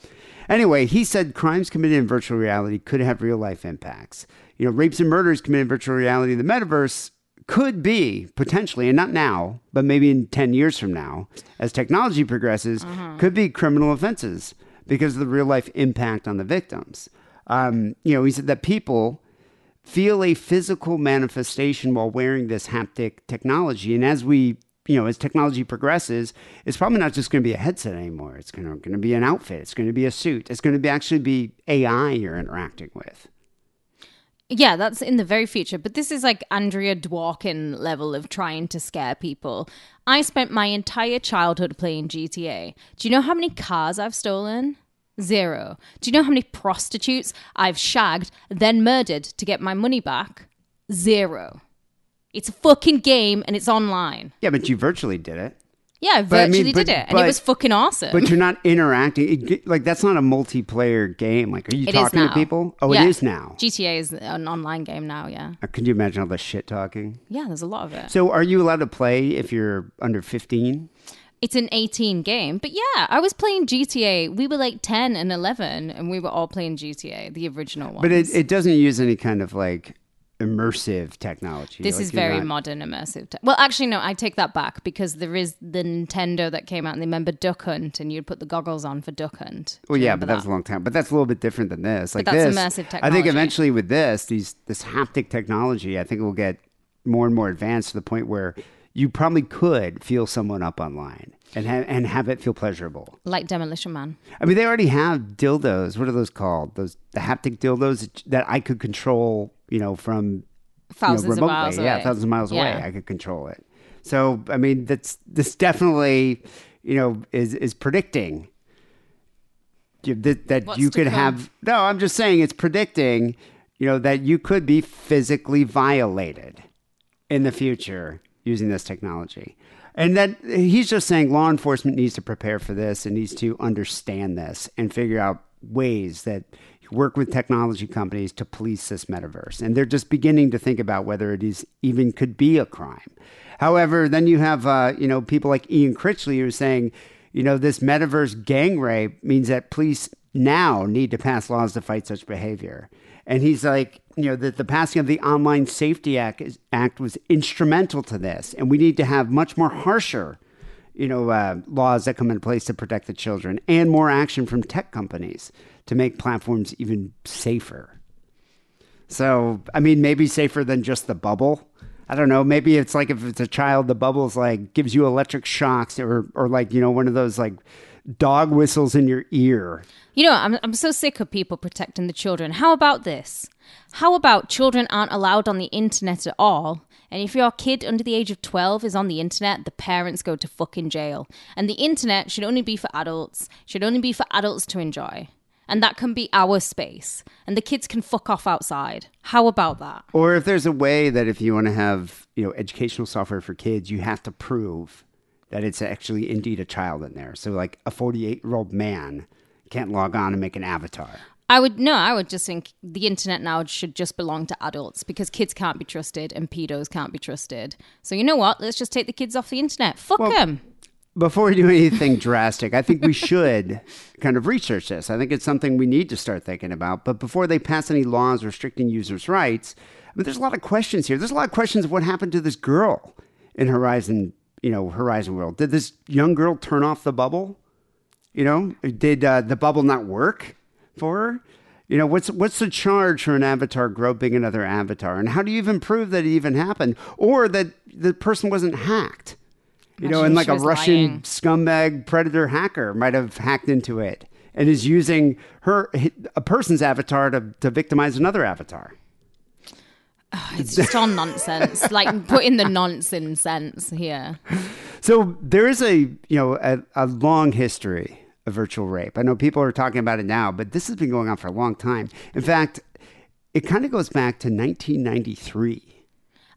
Anyway, he said crimes committed in virtual reality could have real life impacts. You know, rapes and murders committed in virtual reality in the metaverse could be potentially, and not now, but maybe in 10 years from now, as technology progresses, could be criminal offenses because of the real life impact on the victims. Um, you know, he said that people feel a physical manifestation while wearing this haptic technology. And as we, you know, as technology progresses, it's probably not just going to be a headset anymore. It's going to, going to be an outfit. It's going to be a suit. It's going to be actually be AI you're interacting with. Yeah, that's in the very future. But this is like Andrea Dworkin level of trying to scare people. I spent my entire childhood playing GTA. Do you know how many cars I've stolen? Zero. Do you know how many prostitutes I've shagged, then murdered to get my money back? Zero. It's a fucking game and it's online. Yeah, but you virtually did it. Yeah, I But I virtually mean, did it. And it was fucking awesome. But you're not interacting. It, like that's not a multiplayer game. Like, are you It talking to people? Oh, Yeah. it is now. GTA is an online game now, yeah. Uh, Could you imagine all the shit talking? Yeah, there's a lot of it. So, are you allowed to play if you're under 15? it's an 18 game. But yeah, I was playing GTA. We were like 10 and 11, and we were all playing GTA, the original one. But it, it doesn't use any kind of like immersive technology. this Like, is very not- modern immersive. Te- well, actually, no, I take that back because there is the Nintendo that came out, and they remember Duck Hunt, and you'd put the goggles on for Duck Hunt. Well, yeah, but that was a long time. But that's a little bit different than this. Like that's this, immersive technology. I think eventually with this, these this haptic technology, I think it will get more and more advanced to the point where you probably could feel someone up online and have and have it feel pleasurable. like Demolition Man. I mean, they already have dildos. What are those called? Those the haptic dildos that I could control. You know, from Thousands you know, of remotely. miles Yeah, away. thousands of miles away. I could control it. So I mean, that's this definitely, you know, is is predicting that, that What's you could come? have. No, I'm just saying it's predicting, you know, that you could be physically violated in the future using this technology. And that he's just saying law enforcement needs to prepare for this and needs to understand this and figure out ways that work with technology companies to police this metaverse. And they're just beginning to think about whether it is even could be a crime. However, then you have uh, you know people like Ian Critchley who are saying, you know, this metaverse gang rape means that police now need to pass laws to fight such behavior. And he's like, you know, that the passing of the Online Safety Act, is, Act was instrumental to this. And we need to have much more harsher, you know, uh, laws that come into place to protect the children and more action from tech companies to make platforms even safer. So, I mean, maybe safer than just the bubble. I don't know. Maybe it's like if it's a child, the bubble's like gives you electric shocks or, or like, you know, one of those like dog whistles in your ear. You know, I'm, I'm so sick of people protecting the children. How about this? How about children aren't allowed on the internet at all? And if your kid under the age of 12 is on the internet, the parents go to fucking jail. And the internet should only be for adults, should only be for adults to enjoy. And that can be our space. And the kids can fuck off outside. How about that? Or if there's a way that if you want to have, you know, educational software for kids, you have to prove that it's actually indeed a child in there. So like a 48 year old man can't log on and make an avatar. I would no, I would just think the internet now should just belong to adults because kids can't be trusted and pedos can't be trusted. So you know what? Let's just take the kids off the internet. Fuck them. Before we do anything drastic, I think we should kind of research this. I think it's something we need to start thinking about. But before they pass any laws restricting users' rights, I mean, there's a lot of questions here. There's a lot of questions of what happened to this girl in Horizon, you know, Horizon World. Did this young girl turn off the bubble? You know, did uh, the bubble not work for her? You know, what's what's the charge for an avatar groping another avatar, and how do you even prove that it even happened, or that the person wasn't hacked? You know, and like a Russian lying. scumbag predator hacker might have hacked into it and is using her a person's avatar to, to victimize another avatar. It's just all nonsense. *laughs* like put in the nonsense sense here. So there is a you know a, a long history of virtual rape. I know people are talking about it now, but this has been going on for a long time. In fact, it kind of goes back to 1993.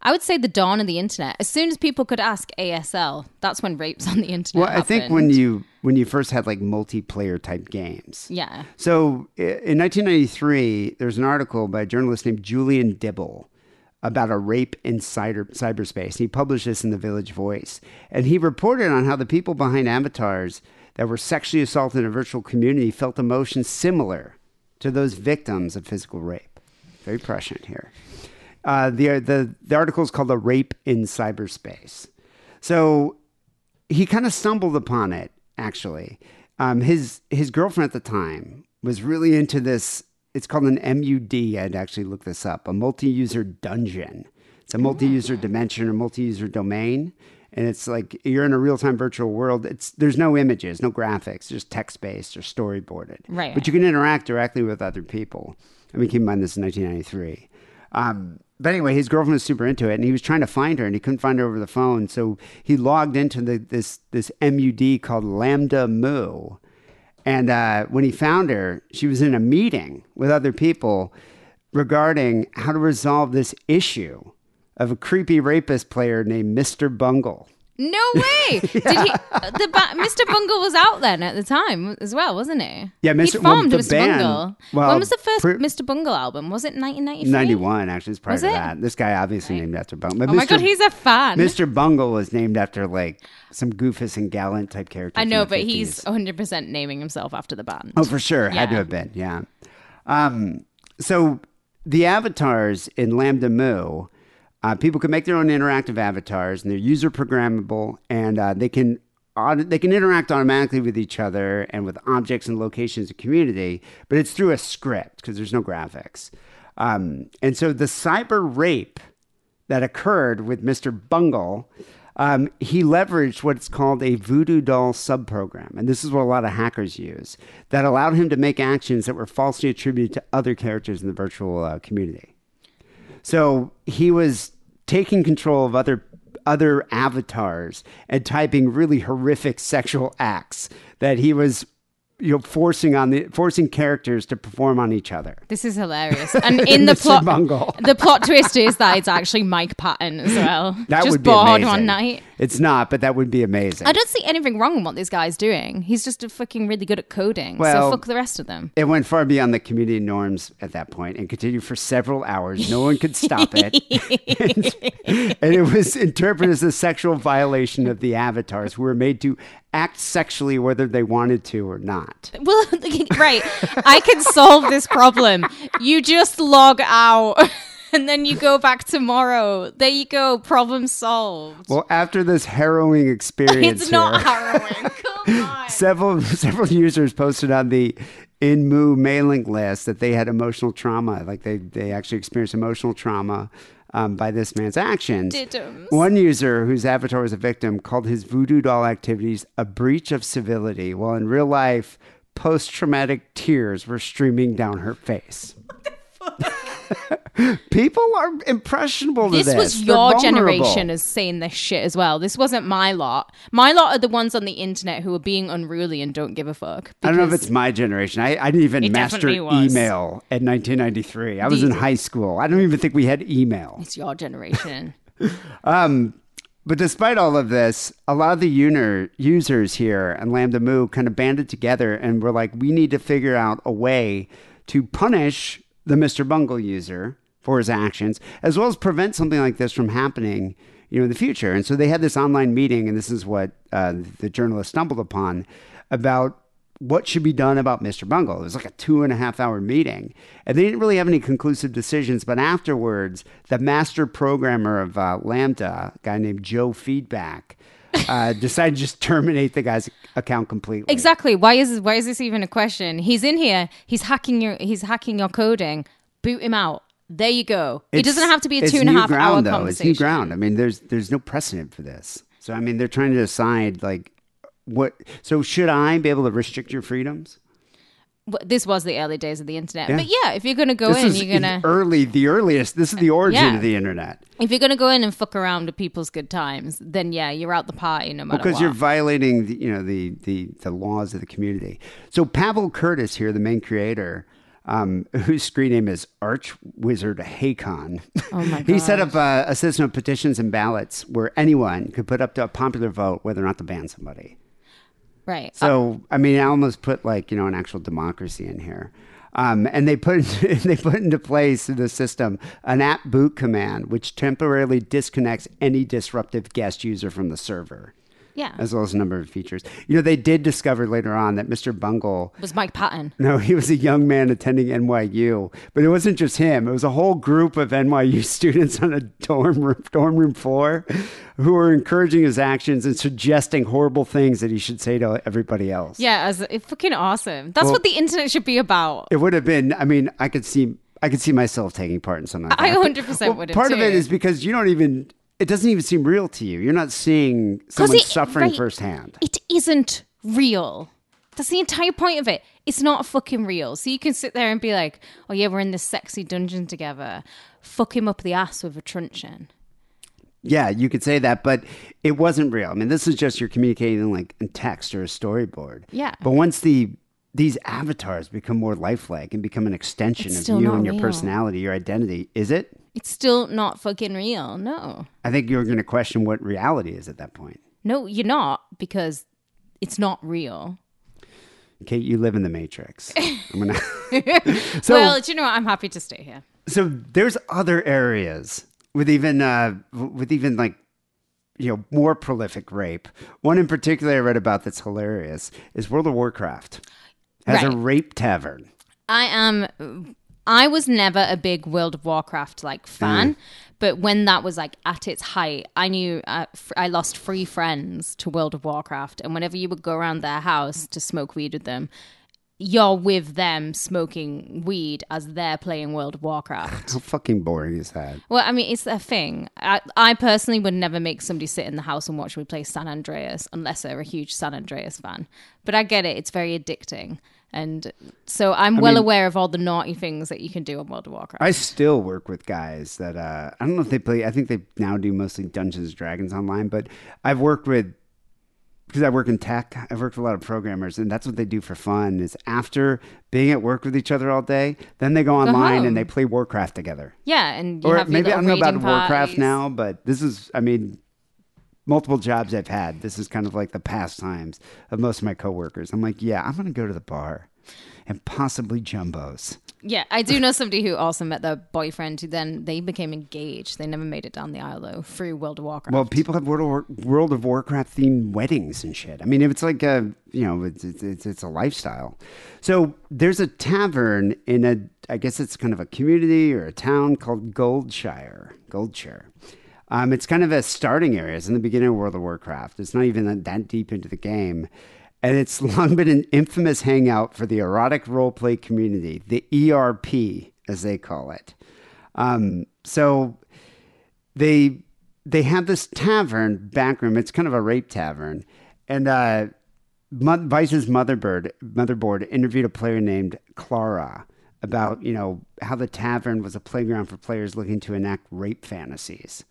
I would say the dawn of the internet. As soon as people could ask ASL, that's when rapes on the internet. Well, I think when you when you first had like multiplayer type games. Yeah. So in 1993, there's an article by a journalist named Julian Dibbell about a rape in cyber, cyberspace. He published this in the Village Voice. And he reported on how the people behind avatars that were sexually assaulted in a virtual community felt emotions similar to those victims of physical rape. Very prescient here. Uh, the, the, the article is called The Rape in Cyberspace. So he kind of stumbled upon it actually. Um, his his girlfriend at the time was really into this it's called an mud i'd actually look this up a multi-user dungeon. It's a multi-user dimension or multi-user domain and it's like you're in a real-time virtual world. It's there's no images no graphics just text-based or storyboarded. Right, but you can interact directly with other people. I mean keep in mind this is 1993 um, but anyway, his girlfriend was super into it, and he was trying to find her, and he couldn't find her over the phone. So he logged into the, this this MUD called LambdaMOO, and uh, when he found her, she was in a meeting with other people regarding how to resolve this issue of a creepy rapist player named Mr. Bungle. No way! Did he? *laughs* The ba- Mr. Bungle was out then at the time as well, wasn't he? Yeah, He Mr. well, formed the Mr. band- Bungle. well, when was the first pre- Mr. Bungle album? Was it 1993? 91, actually, it's prior Was to it? that. This guy obviously named after Bungle. But Oh my Mr. god, he's a fan. Mr. Bungle was named after like some Goofus and Gallant type character. I know, but 50s. he's 100% naming himself after the band. Oh, for sure. Had to have been. Yeah. Um, so the avatars in LambdaMOO, uh, people can make their own interactive avatars, and they're user programmable, and uh, they can they can interact automatically with each other and with objects and locations in community. But it's through a script because there's no graphics. Um, and so the cyber rape that occurred with Mr. Bungle, um, he leveraged what's called a voodoo doll subprogram. And this is what a lot of hackers use that allowed him to make actions that were falsely attributed to other characters in the virtual uh, community. So he was taking control of other other avatars and typing really horrific sexual acts that he was you know forcing on the forcing characters to perform on each other. This is hilarious. *laughs* And in the Mr. plot, Bungle. the plot twist is that it's actually Mike Patton as well. *laughs* That just would be bored amazing. one night. It's not, but that would be amazing. I don't see anything wrong with what this guy's doing. He's just a fucking really good at coding. Well- so fuck the rest of them. It went far beyond the community norms at that point and continued for several hours. No one could stop it. and, *laughs* and it was interpreted as a sexual violation of the avatars who were made to act sexually whether they wanted to or not. Well, *laughs* right. I can solve this problem. You just log out *laughs* and then you go back tomorrow. There you go. Problem solved. Well, after this harrowing experience it's not *laughs* harrowing. Come on. several several users posted on the InMu mailing list that they had emotional trauma, like they they actually experienced emotional trauma um, by this man's actions. Diddums. One user whose avatar was a victim called his voodoo doll activities a breach of civility, while in real life, post traumatic tears were streaming down her face. *laughs* People are impressionable This this. was They're your vulnerable. generation as saying this shit as well. This wasn't my lot. My lot are the ones on the internet who are being unruly and don't give a fuck. I don't know if it's my generation. I, I didn't even master email at 1993. I was in high school. I don't even think we had email. It's your generation. *laughs* um, But despite all of this, a lot of the uner, users here and LambdaMOO kind of banded together and were like, we need to figure out a way to punish the Mr. Bungle user for his actions, as well as prevent something like this from happening, you know, in the future. And so they had this online meeting, and this is what uh, the journalist stumbled upon about what should be done about Mr. Bungle. It was like a two and a half hour meeting. And they didn't really have any conclusive decisions. But afterwards, the master programmer of uh, Lambda, a guy named Joe Feedback, uh, decided to just terminate the guy's account completely. exactly. Why is why is this even a question? He's in here. He's hacking your he's hacking your coding. Boot him out. There you go. it doesn't have to be a it's two and a half ground, hour though. conversation. It's new ground. I mean, there's there's no precedent for this. So I mean, they're trying to decide like what. So should I be able to restrict your freedoms? This was the early days of the internet. Yeah. But yeah, if you're gonna go This in, is you're gonna early, the earliest. This is the origin Yeah. of the internet. if you're gonna go in and fuck around with people's good times, then yeah, you're out the party no matter because what. you're violating the, you know the, the the laws of the community. So Pavel Curtis here, the main creator, um, whose screen name is Arch Wizard Haakon. Oh my he set up a, a system of petitions and ballots where anyone could put up to a popular vote whether or not to ban somebody. Right. So I mean, I almost put like you know an actual democracy in here. Um, and they put *laughs* they put into place the system an app boot command, which temporarily disconnects any disruptive guest user from the server yeah. as well as a number of features. You know, they did discover later on that Mr. Bungle, was Mike Patton. no, he was a young man attending NYU, but it wasn't just him. It was a whole group of NYU *laughs* students on a dorm room, dorm room floor who were encouraging his actions and suggesting horrible things that he should say to everybody else. Yeah, as it's fucking awesome. That's Well- what the internet should be about. It would have been, I mean, I could see. I could see myself taking part in something like that. I 100% Well, would have Part of it is because you don't even, it doesn't even seem real to you. You're not seeing someone it- suffering right. firsthand. It isn't real. That's the entire point of it. It's not fucking real. So you can sit there and be like, "Oh yeah, we're in this sexy dungeon together." Fuck him up the ass with a truncheon. Yeah, you could say that, but it wasn't real. I mean, this is just you're communicating like in text or a storyboard. Yeah. But once the these avatars become more lifelike and become an extension It's of you and your real. personality, your identity, is it? It's still not fucking real. No, I think you're going to question what reality is at that point. no, you're not because it's not real. Kate, you live in the Matrix. *laughs* I'm gonna. *laughs* *laughs* so, well, you know what? I'm happy to stay here. so there's other areas with even uh, with even like you know more prolific rape. One in particular I read about that's hilarious is World of Warcraft has a rape tavern. I am. I was never a big World of Warcraft like fan, but when that was like at its height, I knew uh, I lost three friends to World of Warcraft, and whenever you would go around their house to smoke weed with them, you're with them smoking weed as they're playing World of Warcraft. *laughs* How fucking boring is that? well, I mean, it's their thing. I, I personally would never make somebody sit in the house and watch me play San Andreas unless they're a huge San Andreas fan. But I get it; it's very addicting. And so I'm well mean- aware of all the naughty things that you can do on World of Warcraft. I still work with guys that uh, I don't know if they play. I think they now do mostly Dungeons and Dragons online, but I've worked with because I work in tech, I've worked with a lot of programmers, and that's what they do for fun. Is after being at work with each other all day, then they go online home. and they play Warcraft together. Yeah, and you or have maybe I don't know about raiding Warcraft now, but this is, I mean, multiple jobs I've had. This is kind of like the pastimes of most of my coworkers. I'm like, yeah, I'm going to go to the bar and possibly jumbos. Yeah, I do know somebody who also met their boyfriend who then they became engaged. They never made it down the aisle though through World of Warcraft. Well, people have World of, War- World of Warcraft themed weddings and shit. I mean, if it's like a you know, it's, it's it's it's a lifestyle. So there's a tavern in a, I guess it's kind of a community or a town called Goldshire. Goldshire. Um, it's kind of a starting area. It's in the beginning of World of Warcraft. It's not even that, deep into the game. And it's *laughs* long been an infamous hangout for the erotic roleplay community, the ERP, as they call it. Um, so they they have this tavern back room. It's kind of a rape tavern, and uh, Vice's motherboard motherboard interviewed a player named Clara about you know how the tavern was a playground for players looking to enact rape fantasies.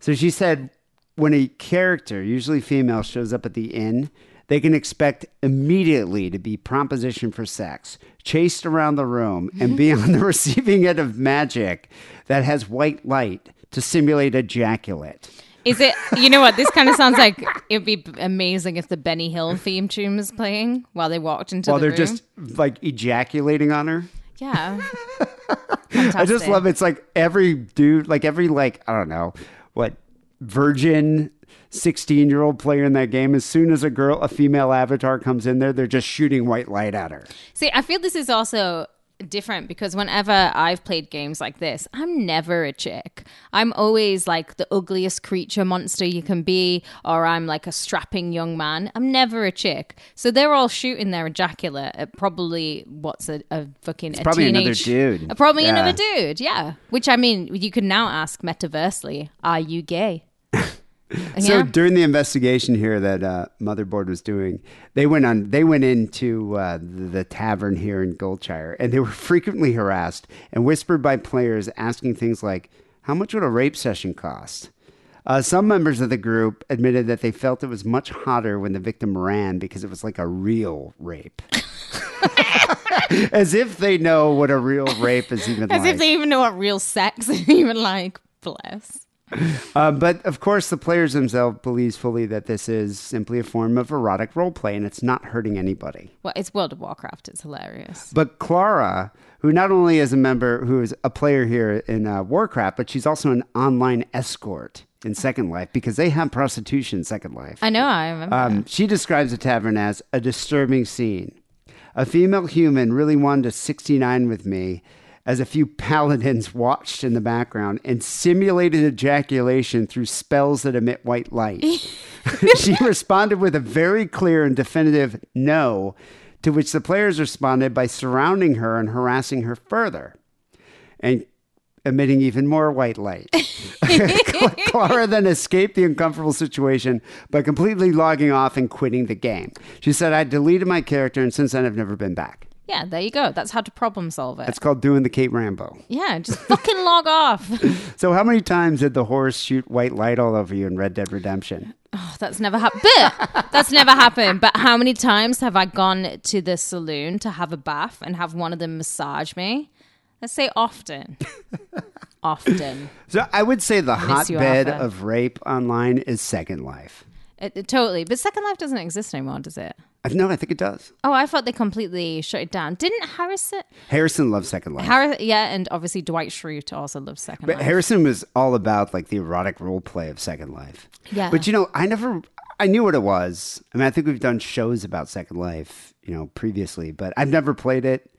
So she said, when a character, usually female, shows up at the inn, they can expect immediately to be propositioned for sex, chased around the room, and be mm-hmm. on the *laughs* receiving end of magic that has white light to simulate ejaculate. Is it? You know what? This kind of sounds like it'd be amazing if the Benny Hill theme tune was playing while they walked into. While the they're room. just like ejaculating on her. yeah. *laughs* I just love it's like every dude, like every like I don't know what virgin sixteen year old player in that game. As soon as a girl, a female avatar comes in there, they're just shooting white light at her. See, I feel this is also different because whenever I've played games like this, I'm never a chick. I'm always like the ugliest creature monster you can be, or I'm like a strapping young man. I'm never a chick. So they're all shooting their ejaculate at probably what's a, a fucking a probably another teenage, dude. uh, probably Yeah. another dude, yeah. Which I mean, you can now ask metaversely, are you gay? *laughs* *laughs* So during the investigation here that uh, Motherboard was doing, they went on. They went into uh, the, the tavern here in Goldshire, and they were *laughs* frequently harassed and whispered by players asking things like, "How much would a rape session cost?" Uh, some members of the group admitted that they felt it was much hotter when the victim ran because it was like a real rape. *laughs* As if they know what a real rape is even As like. if they even know what real sex is even like. Bless. Uh, but of course, the players themselves believes fully that this is simply a form of erotic role play, and it's not hurting anybody. Well, it's World of Warcraft. It's hilarious. But Clara, who not only is a member, who is a player here in uh, Warcraft, but she's also an online escort in Second Life because they have prostitution in Second Life. I know. I remember. Um, she describes the tavern as a disturbing scene. A female human really wanted to 69 with me as a few paladins watched in the background and simulated ejaculation through spells that emit white light. *laughs* she responded with a very clear and definitive no, to which the players responded by surrounding her and harassing her further. And emitting even more white light. *laughs* *laughs* Clara then escaped the uncomfortable situation by completely logging off and quitting the game. She said, I deleted my character, and since then I've never been back. Yeah, there you go. That's how to problem solve it. It's called doing the Kate Rambo. yeah, just fucking *laughs* log off. So, how many times did the horse shoot white light all over you in Red Dead Redemption? Oh, that's never happened. That's never happened. But how many times have I gone to the saloon to have a bath and have one of them massage me? Let's say often. *laughs* often. So, I would say the you, hotbed of rape online is Second Life. It, it- totally. But Second Life doesn't exist anymore, does it? I- No, I think it does. Oh, I thought they completely shut it down. Didn't Harrison? Harrison loves Second Life. Harris, yeah, and obviously Dwight Schrute also loves Second But Life. Harrison was all about like the erotic role play of Second Life. Yeah. But you know, I never I knew what it was. I mean, I think we've done shows about Second Life, you know, previously, but I've never played it.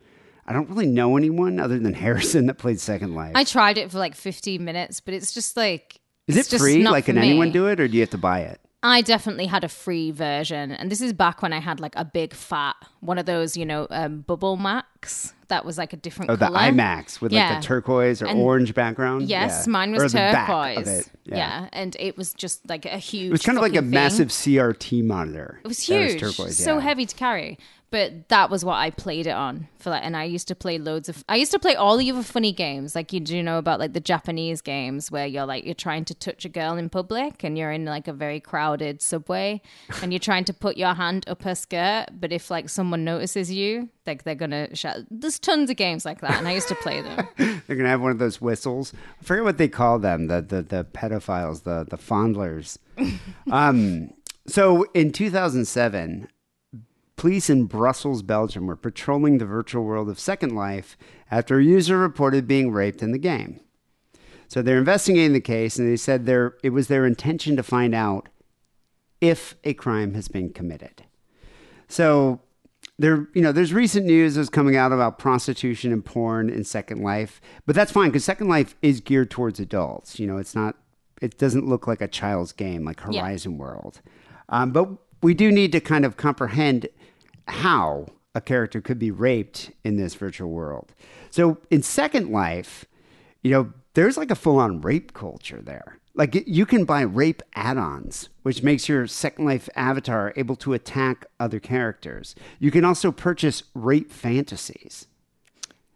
I don't really know anyone other than Harrison that played Second Life. I tried it for like 15 minutes, but it's just like. Is it free? Like, can anyone do it, or do you have to buy it? I definitely had a free version, and this is back when I had like a big fat one of those, you know, um, bubble max that was like a different Oh, the color. IMAX with like Yeah. the turquoise or And- orange background. Yes, Yeah. mine was the turquoise. it. Yeah. and it was just like a huge. It was kind of like a thing. massive CRT monitor. It was huge, turquoise, so yeah. heavy to carry. But that was what I played it on for like, and I used to play loads of. I used to play all the other funny games, like you do know about like the Japanese games where you're like you're trying to touch a girl in public and you're in like a very crowded subway and you're trying to put your hand up her skirt, but if like someone notices you, like they're gonna shout. There's tons of games like that, and I used to play them. *laughs* They're gonna have one of those whistles. I forget what they call them. The the, the pedophiles, the the fondlers. *laughs* um, so in 2007, police in Brussels, Belgium, were patrolling the virtual world of Second Life after a user reported being raped in the game. So they're investigating the case, and they said their it was their intention to find out if a crime has been committed. So there, you know, there's recent news that's coming out about prostitution and porn in Second Life, but that's fine because Second Life is geared towards adults. You know, it's not, it doesn't look like a child's game like Yeah. Horizon World. Um, but we do need to kind of comprehend how a character could be raped in this virtual world. So in Second Life, you know, there's like a full on rape culture there. Like you can buy rape add ons, which makes your Second Life avatar able to attack other characters. You can also purchase rape fantasies.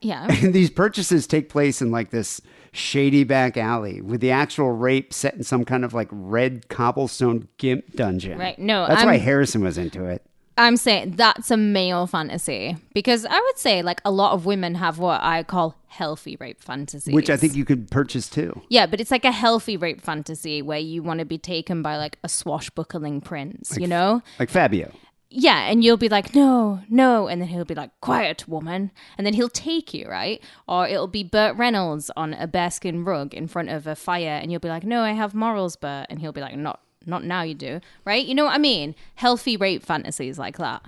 Yeah. *laughs* And these purchases take place in like this shady back alley with the actual rape set in some kind of like red cobblestone gimp dungeon. Right, no, That's why I'm- Harrison was into it. I'm saying that's a male fantasy because I would say like a lot of women have what I call healthy rape fantasies. Which I think you could purchase too. Yeah, but it's like a healthy rape fantasy where you want to be taken by like a swashbuckling prince, you know? Like Fabio. Yeah, and you'll be like, no, no. And then he'll be like, quiet, woman. And then he'll take you, right? Or it'll be Burt Reynolds on a bearskin rug in front of a fire. And you'll be like, no, I have morals, Burt. And he'll be like, not, not now you do, right? You know what I mean? Healthy rape fantasies like that.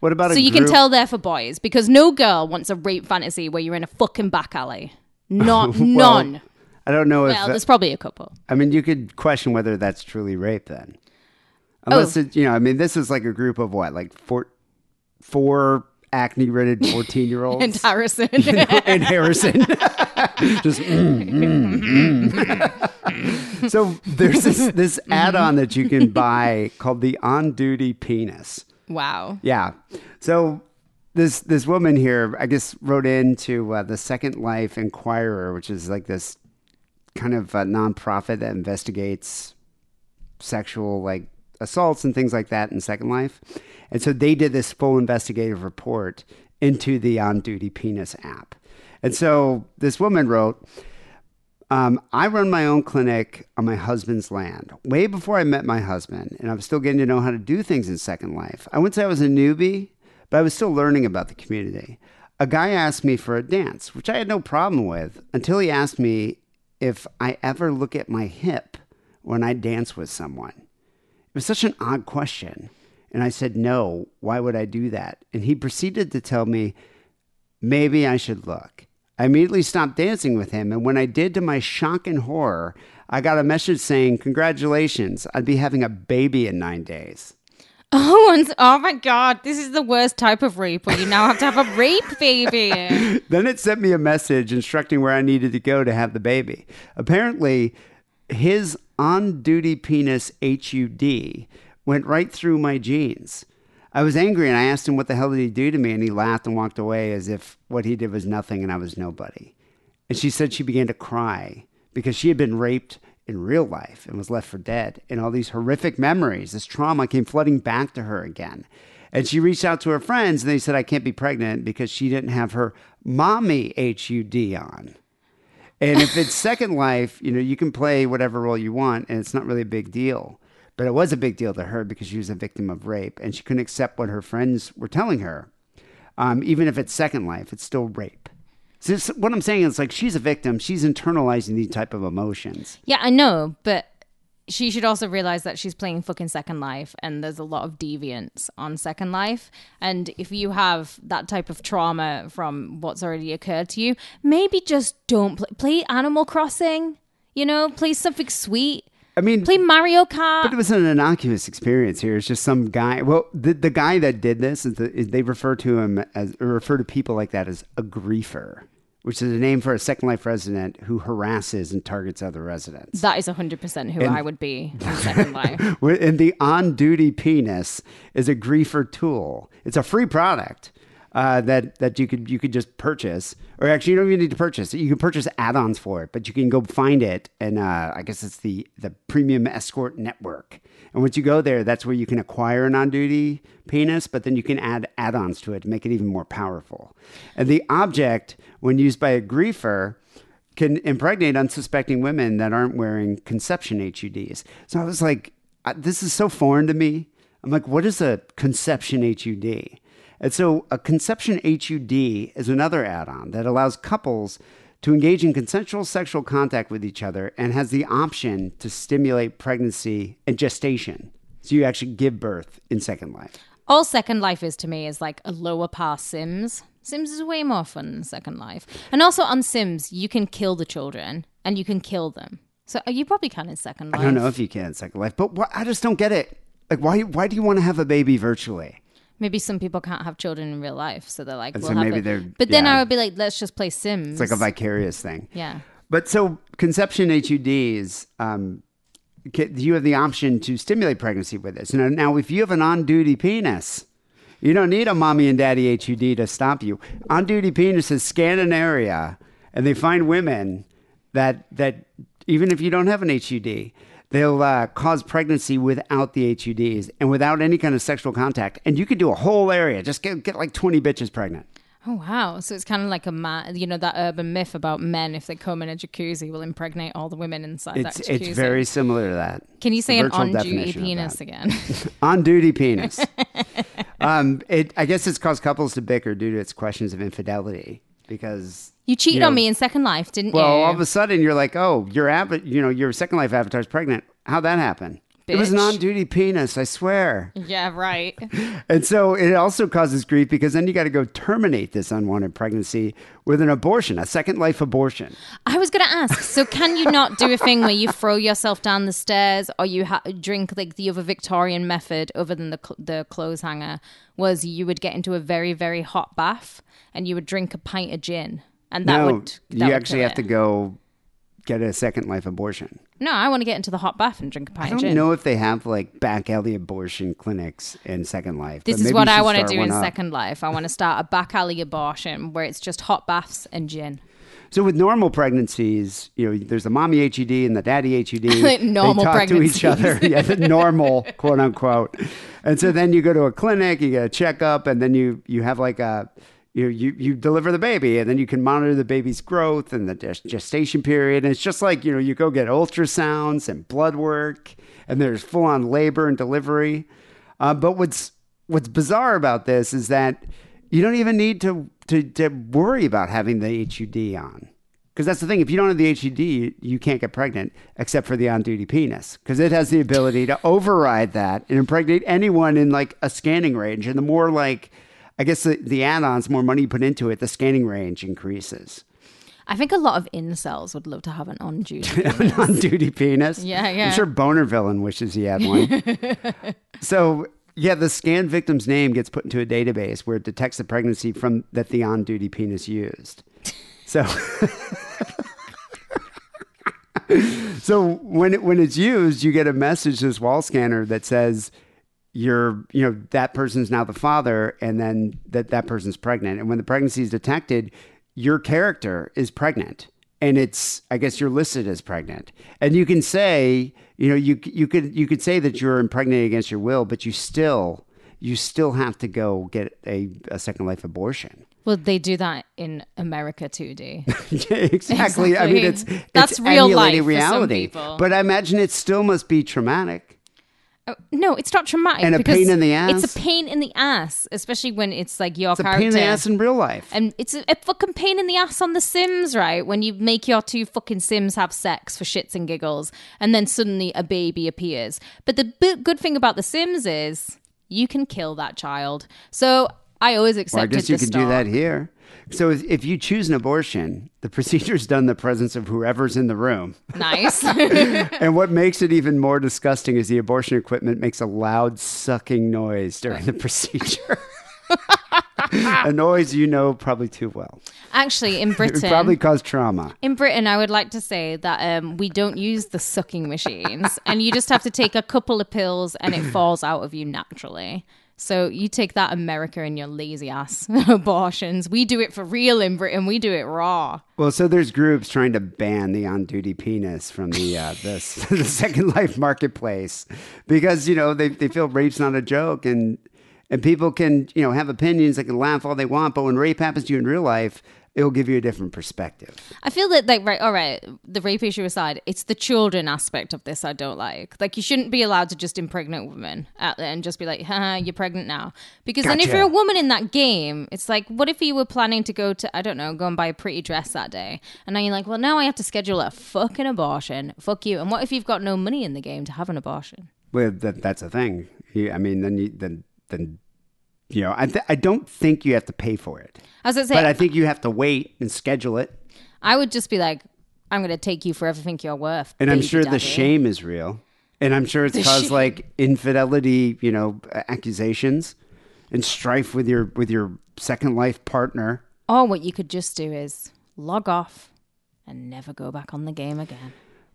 What about a So you can tell they're for boys because no girl wants a rape fantasy where you're in a fucking back alley. Not *laughs* Well, none. I don't know if Well, there's probably a couple. I mean you could question whether that's truly rape then. Unless Oh. it you know, I mean this is like a group of what, like four four acne ridden *laughs* fourteen year olds And Harrison. *laughs* and Harrison. *laughs* Just mm, mm, mm. *laughs* so there's this this add-on that you can buy called the on duty penis. wow. Yeah. So this this woman here, I guess, wrote into uh, the Second Life Inquirer, which is like this kind of uh, nonprofit that investigates sexual like assaults and things like that in Second Life. And so they did this full investigative report into the On Duty Penis app. And so this woman wrote, um, I run my own clinic on my husband's land. Way before I met my husband, and I was still getting to know how to do things in Second Life. I wouldn't say I was a newbie, but I was still learning about the community. A guy asked me for a dance, which I had no problem with, until he asked me if I ever look at my hip when I dance with someone. It was such an odd question. And I said, No, why would I do that? And he proceeded to tell me, Maybe I should look. I immediately stopped dancing with him, and when I did, to my shock and horror, I got a message saying, Congratulations, I'd be having a baby in nine days. *laughs* Oh, and, oh my God. This is the worst type of rape where you now have to have a rape baby. *laughs* Then it sent me a message instructing where I needed to go to have the baby. Apparently, his on duty penis HUD went right through my jeans. I was angry and I asked him what the hell did he do to me, and he laughed and walked away as if what he did was nothing and I was nobody. And she said she began to cry because she had been raped in real life and was left for dead. And all these horrific memories, this trauma came flooding back to her again. And she reached out to her friends and they said, I can't be pregnant because she didn't have her mommy HUD on. And if it's Second Life, you know, you can play whatever role you want and it's not really a big deal. But it was a big deal to her because she was a victim of rape and she couldn't accept what her friends were telling her. Um, even if it's Second Life, it's still rape. So what I'm saying is like she's a victim. She's internalizing these type of emotions. yeah, I know, but she should also realize that she's playing fucking Second Life and there's a lot of deviance on Second Life. And if you have that type of trauma from what's already occurred to you, maybe just don't play, play Animal Crossing, you know, play something sweet. I mean, Play Mario Kart. But it was an innocuous experience here. It's just some guy. Well, the, the guy that did this is, the, is they refer to him as or refer to people like that as a griefer, which is a name for a Second Life resident who harasses and targets other residents. That is 100% who I would be in Second *laughs* Life. And the on duty penis is a griefer tool. It's a free product uh, that that you could you could just purchase, or actually you don't even need to purchase. You can purchase add-ons for it, but you can go find it, and uh, I guess it's the the Premium Escort Network. And once you go there, that's where you can acquire an on-duty penis, but then you can add add-ons to it to make it even more powerful. And the object, when used by a griefer, can impregnate unsuspecting women that aren't wearing conception HUDs. So I was like, uh, this is so foreign to me. I'm like, what is a conception HUD? And so a conception HUD is another add on that allows couples to engage in consensual sexual contact with each other and has the option to stimulate pregnancy and gestation. So you actually give birth in Second Life. All Second Life is to me is like a lower pass Sims. Sims is way more fun than Second Life. And also on Sims, you can kill the children and you can kill them. So uh, you probably can in Second Life. I don't know if you can in Second Life, but wh- I just don't get it. Like, why? Why do you want to have a baby virtually? Maybe some people can't have children in real life, so they're like, And we'll so have maybe it. they're- But then yeah. I would be like, let's just play Sims. It's like a vicarious thing. yeah. But so conception HUDs, um, ca- you have the option to stimulate pregnancy with this. Now, now, if you have an on-duty penis, you don't need a mommy and daddy HUD to stop you. On-duty penises scan an area, and they find women that that even if you don't have an HUD, they'll uh, cause pregnancy without the HUDs and without any kind of sexual contact. And you could do a whole area, just get get like twenty bitches pregnant. Oh wow! So it's kind of like a ma- you know that urban myth about men if they come in a jacuzzi will impregnate all the women inside It's that jacuzzi. it's very similar to that. Can you say an on-duty penis again? *laughs* on duty penis. *laughs* um, it I guess it's caused couples to bicker due to its questions of infidelity because you cheated You know- on me in Second Life, didn't well, you? all of a sudden you're like, oh, your av- you know, your second life avatar's pregnant. How'd that happen? It was an on duty penis, I swear. yeah, right. *laughs* And so it also causes grief because then you got to go terminate this unwanted pregnancy with an abortion, a second life abortion. I was going to ask. So, can you not do a thing where you throw yourself down the stairs, or you ha- drink like the other Victorian method, other than the cl- the clothes hanger, was you would get into a very very hot bath and you would drink a pint of gin, and that no, would that you would actually have to go get a second life abortion. No, I want to get into the hot bath and drink a pint of don't gin. know if they have like back alley abortion clinics in Second Life. This is what I want to do in up. Second Life. I want to start a back alley abortion where it's just hot baths and gin. So with normal pregnancies, you know, there's the mommy HUD and the daddy HUD. *laughs* Normal they talk to each other. *laughs* Yeah, the normal quote unquote. And so then you go to a clinic, you get a checkup, and then you you have like a you you you deliver the baby, and then you can monitor the baby's growth and the gestation period. And it's just like you know you go get ultrasounds and blood work, and there's full on labor and delivery. Uh, but what's what's bizarre about this is that you don't even need to to, to worry about having the HUD on. Because that's the thing. If you don't have the HUD, you, you can't get pregnant except for the on duty penis. Because it has the ability to override that and impregnate anyone in like a scanning range. And the more like, I guess the, the add ons, more money you put into it, the scanning range increases. I think a lot of incels would love to have an on duty. *laughs* An on duty penis. Yeah, yeah. I'm sure Boner Villain wishes he had one. *laughs* so, yeah, the scanned victim's name gets put into a database where it detects the pregnancy from that the on duty penis used. So, *laughs* so when it, when it's used, you get a message to this wall scanner that says you're you know that person's now the father, and then that that person's pregnant. And when the pregnancy is detected, your character is pregnant, and it's I guess you're listed as pregnant, and you can say you know you you could you could say that you're impregnated against your will, but you still you still have to go get a, a second life abortion. well, they do that in America too, D. Yeah, *laughs* exactly. I mean, it's Exactly. That's it's real life emulating for some reality. But I imagine it still must be traumatic. Oh, no, it's not traumatic. And a because pain in the ass. It's a pain in the ass, especially when it's like your character. It's a pain in the ass in real life. and it's a, a fucking pain in the ass on The Sims, right? When you make your two fucking Sims have sex for shits and giggles, and then suddenly a baby appears. But the b- good thing about The Sims is you can kill that child. So I always Well, I accepted guess you could do that here. So if, if you choose an abortion, the procedure's done in the presence of whoever's in the room. Nice. *laughs* And what makes it even more disgusting is the abortion equipment makes a loud sucking noise during the procedure. *laughs* a noise you know probably too well. Actually, in *laughs* It Britain, probably caused trauma. in Britain, I would like to say that um, we don't use the sucking machines, and you just have to take a couple of pills, and it falls out of you naturally. So you take that America and your lazy ass *laughs* abortions. We do it for real in Britain. We do it raw. Well, so there's groups trying to ban the on-duty penis from the uh, *laughs* the, *laughs* the Second Life marketplace because you know they, they feel rape's not a joke and and people can you know have opinions they can laugh all they want but when rape happens to you in real life it'll give you a different perspective. I feel that, like, right, all right, the rape issue aside, it's the children aspect of this I don't like. Like, you shouldn't be allowed to just impregnate women out there and just be like, haha, you're pregnant now. Because then if you're a woman in that game, it's like, what if you were planning to go to, I don't know, go and buy a pretty dress that day? And now you're like, well, now I have to schedule a fucking abortion. Fuck you. And what if you've got no money in the game to have an abortion? Well, that, that's a thing. You, I mean, then you then then you know I th- I don't think you have to pay for it, I was to say, but I think you have to wait and schedule it. I would just be like, I'm going to take you for everything you're worth. And I'm sure the daddy. shame is real. And I'm sure it's The caused shame. like infidelity, you know, accusations and strife with your with your second life partner. Or what you could just do is log off and never go back on the game again.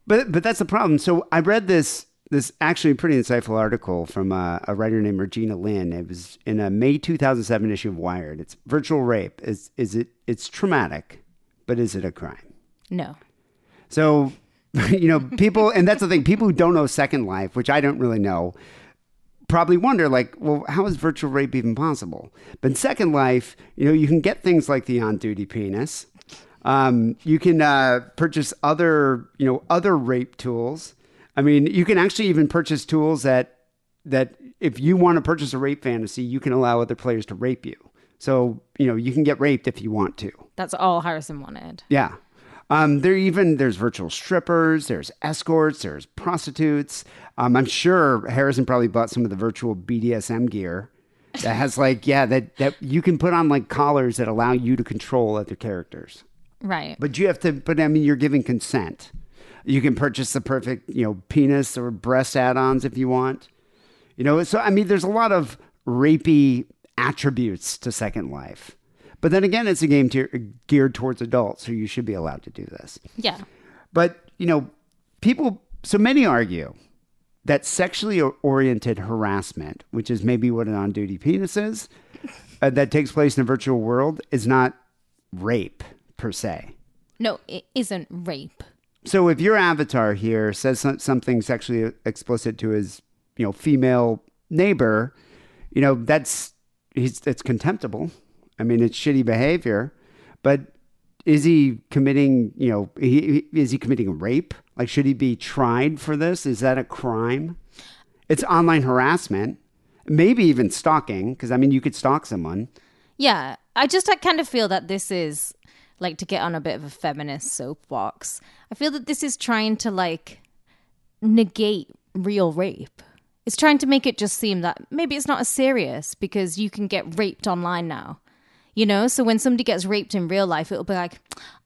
But but that's the problem. So I read this this actually pretty insightful article from uh, a writer named Regina Lynn. It was in a May 2007 issue of Wired. It's virtual rape. Is is it? It's traumatic, but is it a crime? No. So, *laughs* you know, people, and that's the thing, people who don't know Second Life, which I don't really know, probably wonder, like, well, how is virtual rape even possible? But in Second Life, you know, you can get things like the on duty penis. Um, you can uh, purchase other, you know, other rape tools. I mean, you can actually even purchase tools that, that if you want to purchase a rape fantasy, you can allow other players to rape you. So, you know, you can get raped if you want to. That's all Harrison wanted. Yeah. Um, there even there's virtual strippers, there's escorts, there's prostitutes. Um, I'm sure Harrison probably bought some of the virtual BDSM gear that has *laughs* like yeah that that you can put on like collars that allow you to control other characters. Right. But you have to. But I mean, you're giving consent. You can purchase the perfect you know penis or breast add-ons if you want. You know, so I mean, there's a lot of rapey attributes to Second Life. But then again, it's a game to, geared towards adults, so you should be allowed to do this. yeah. But, you know, people, so many argue that sexually oriented harassment, which is maybe what an on duty penis is, *laughs* uh, that takes place in a virtual world, is not rape per se. No, it isn't rape. So if your avatar here says something sexually explicit to his, you know, female neighbor, you know, that's he's it's contemptible. I mean, it's shitty behavior, but is he committing, you know, he, is he committing rape? Like should he be tried for this? Is that a crime? It's online harassment, maybe even stalking because I mean, you could stalk someone. Yeah. I just I kind of feel that this is like to get on a bit of a feminist soapbox. I feel that this is trying to like negate real rape. It's trying to make it just seem that maybe it's not as serious because you can get raped online now. You know, so when somebody gets raped in real life, it'll be like,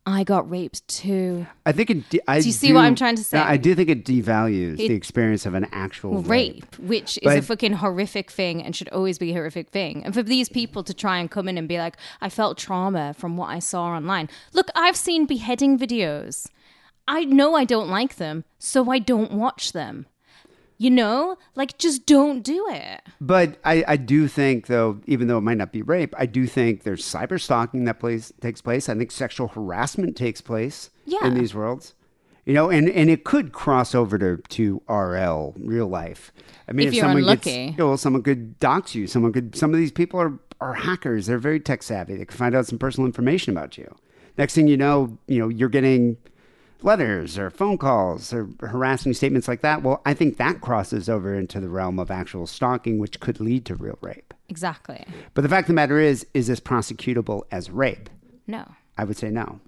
I got raped too. I think it. de- I Do you see what I'm trying to say? I do think it devalues It- the experience of an actual rape, which is a fucking horrific thing and should always be a horrific thing. And for these people to try and come in and be like, I felt trauma from what I saw online. Look, I've seen beheading videos. I know I don't like them, so I don't watch them. You know? Like, just don't do it. But I, I do think, though, even though it might not be rape, I do think there's cyber stalking that place takes place. I think sexual harassment takes place Yeah. in these worlds. You know, and, and it could cross over to, to RL, real life. I mean, If you're someone unlucky. gets, you know, someone could dox you. Someone could. Some of these people are are hackers. They're very tech savvy. They can find out some personal information about you. Next thing you know, you know, you're getting letters or phone calls or harassing statements like that. Well, I think that crosses over into the realm of actual stalking, which could lead to real rape. Exactly. But the fact of the matter is, is this prosecutable as rape? No. I would say no.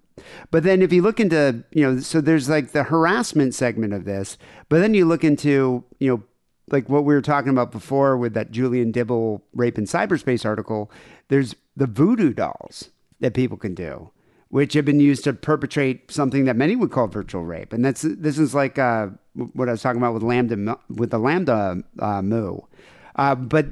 But then if you look into, you know, so there's like the harassment segment of this, but then you look into, you know, like what we were talking about before with that Julian Dibbell rape in cyberspace article, there's the voodoo dolls that people can do, which have been used to perpetrate something that many would call virtual rape. And that's this is like uh, what I was talking about with Lambda with the Lambda uh, Moo. Uh, but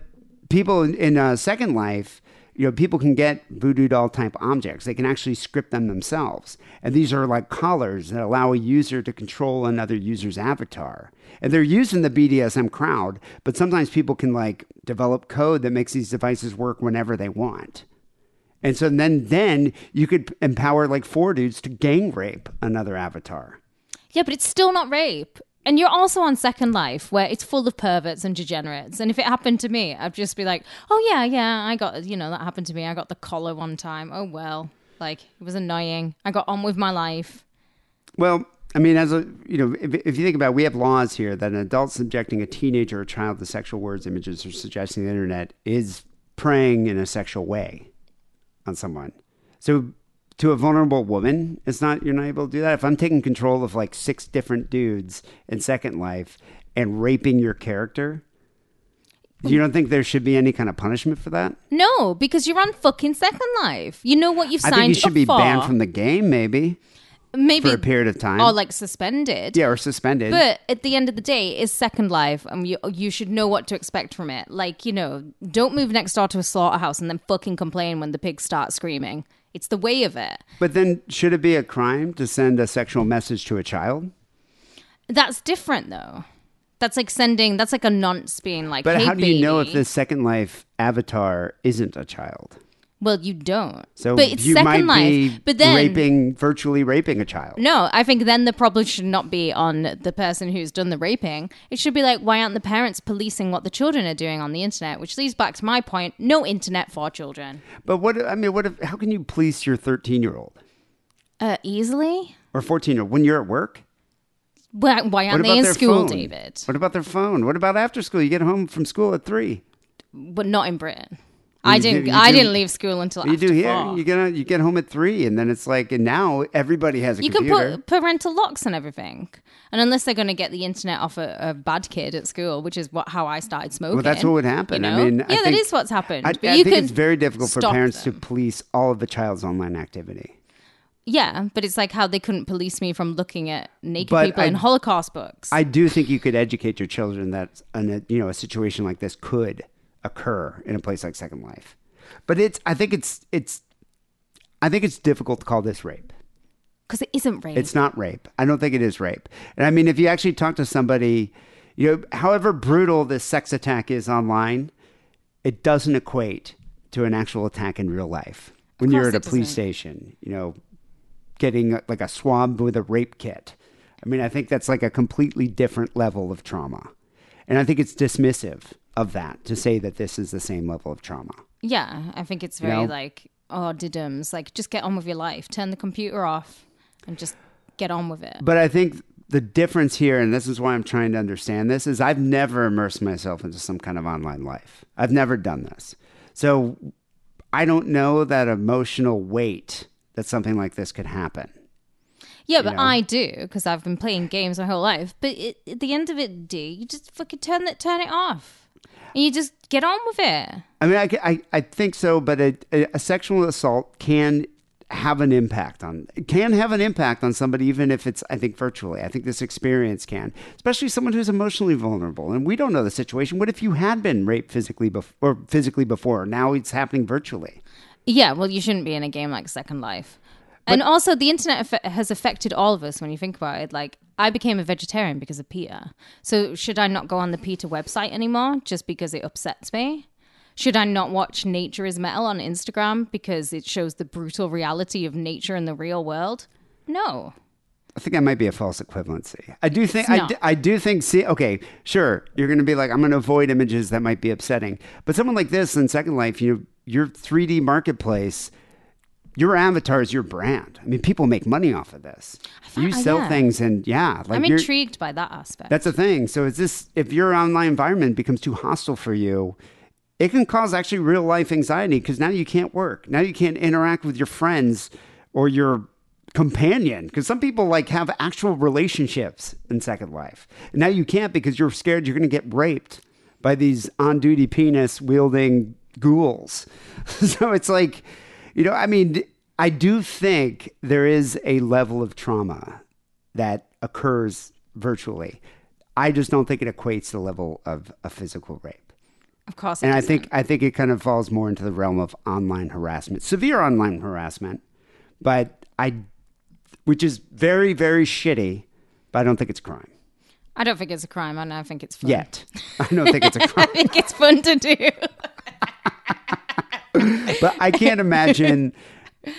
people in, in uh, Second Life, you know, people can get voodoo doll type objects. They can actually script them themselves. And these are like collars that allow a user to control another user's avatar. And they're used in the BDSM crowd, but sometimes people can like develop code that makes these devices work whenever they want. And so then then you could empower like four dudes to gang rape another avatar. Yeah, but it's still not rape. And you're also on Second Life, where it's full of perverts and degenerates. And if it happened to me, I'd just be like, "Oh yeah, yeah, I got you know that happened to me. I got the collar one time. Oh well, like it was annoying. I got on with my life." Well, I mean, as a you know, if, if you think about, it, we have laws here that an adult subjecting a teenager or child to sexual words, images, or suggesting the internet is preying in a sexual way on someone. So to a vulnerable woman, it's not you're not able to do that. If I'm taking control of like six different dudes in Second Life and raping your character, you don't think there should be any kind of punishment for that? No, because you're on fucking Second Life. You know what you've signed. I think you should be for. banned from the game, maybe maybe for a period of time. or like suspended. yeah, or suspended. But at the end of the day, it's Second Life, and you you should know what to expect from it. Like you know, don't move next door to a slaughterhouse and then fucking complain when the pigs start screaming. It's the way of it. But then, should it be a crime to send a sexual message to a child? That's different though. That's like sending. That's like a nonce being like. But hey, how do you know if baby." this Second Life avatar isn't a child? Well, you don't. So but it's you Second might Life. but then raping, virtually raping a child. No, I think then the problem should not be on the person who's done the raping. It should be like, why aren't the parents policing what the children are doing on the internet? Which leads back to my point: no internet for children. But what I mean, what if? How can you police your thirteen-year-old Uh, easily. or fourteen-year-old when you're at work? Why, why aren't they in school, phone? David? What about their phone? What about after school? You get home from school at three. But not in Britain. I didn't. do- I do- didn't leave school until You do here. four. You get you get home at three, and then it's like, and now everybody has a You can computer. put parental locks and everything, and unless they're going to get the internet off a, a bad kid at school, which is what how I started smoking. well, that's what would happen. you I mean, yeah, I think- is what's happened. I, but I think it's very difficult for parents them. to police all of the child's online activity. Yeah, but it's like how they couldn't police me from looking at naked But people I- in Holocaust books. I do think you could educate your children that an, you know a situation like this could occur in a place like Second Life, but it's I think it's it's I think it's difficult to call this rape. Because it isn't rape. It's not rape. I don't think it is rape. And I mean, if you actually talk to somebody, you know, however brutal this sex attack is online, it doesn't equate to an actual attack in real life. When you're at a police doesn't. station, you know, getting like a swab with a rape kit. I mean, I think that's like a completely different level of trauma. And I think it's dismissive of that to say that this is the same level of trauma. yeah, I think it's very know? like, oh, diddums. Like, just get on with your life. Turn the computer off and just get on with it. But I think the difference here, and this is why I'm trying to understand this, is I've never immersed myself into some kind of online life. I've never done this. So I don't know that emotional weight that something like this could happen. Yeah, but know? I do because I've been playing games my whole life. But it, at the end of it, D, you just fucking turn it, turn it off, and you just get on with it. I mean, I, I, I think so, but a, a sexual assault can have an impact on can have an impact on somebody even if it's I think virtually. I think this experience can, especially someone who's emotionally vulnerable. And we don't know the situation. What if you had been raped physically before or physically before? Now it's happening virtually. Yeah, well, you shouldn't be in a game like Second Life. and also, the internet has affected all of us when you think about it. Like, I became a vegetarian because of PETA. So, should I not go on the PETA website anymore just because it upsets me? Should I not watch Nature is Metal on Instagram because it shows the brutal reality of nature in the real world? No. I think that might be a false equivalency. I do think I do, I do think see okay, sure, you're going to be like I'm going to avoid images that might be upsetting. But someone like this in Second Life, you know, your 3D marketplace, your avatar is your brand. I mean, people make money off of this. You I- sell yeah. things and yeah, like I'm intrigued by that aspect. That's the thing. So is this if your online environment becomes too hostile for you, it can cause actually real life anxiety because now you can't work. Now you can't interact with your friends or your companion because some people like have actual relationships in Second Life. And now you can't because you're scared you're going to get raped by these on duty penis wielding ghouls. *laughs* so it's like, you know, I mean, I do think there is a level of trauma that occurs virtually. I just don't think it equates to the level of a physical rape. Of course, it and I think I think it kind of falls more into the realm of online harassment, severe online harassment, but I, which is very very shitty, but I don't think it's a crime I don't think it's a crime, I think it's fun. yet. I don't think it's a *laughs* crime. I think it's fun to do. *laughs* but I can't imagine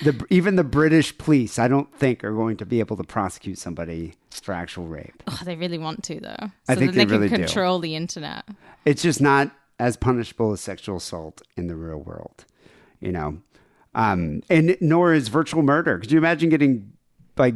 the even the British police. I don't think are going to be able to prosecute somebody for actual rape. Oh, they really want to, though. So I think they, they really can control the internet. It's just not as punishable as sexual assault in the real world, you know. Um, and nor is virtual murder. Could you imagine getting like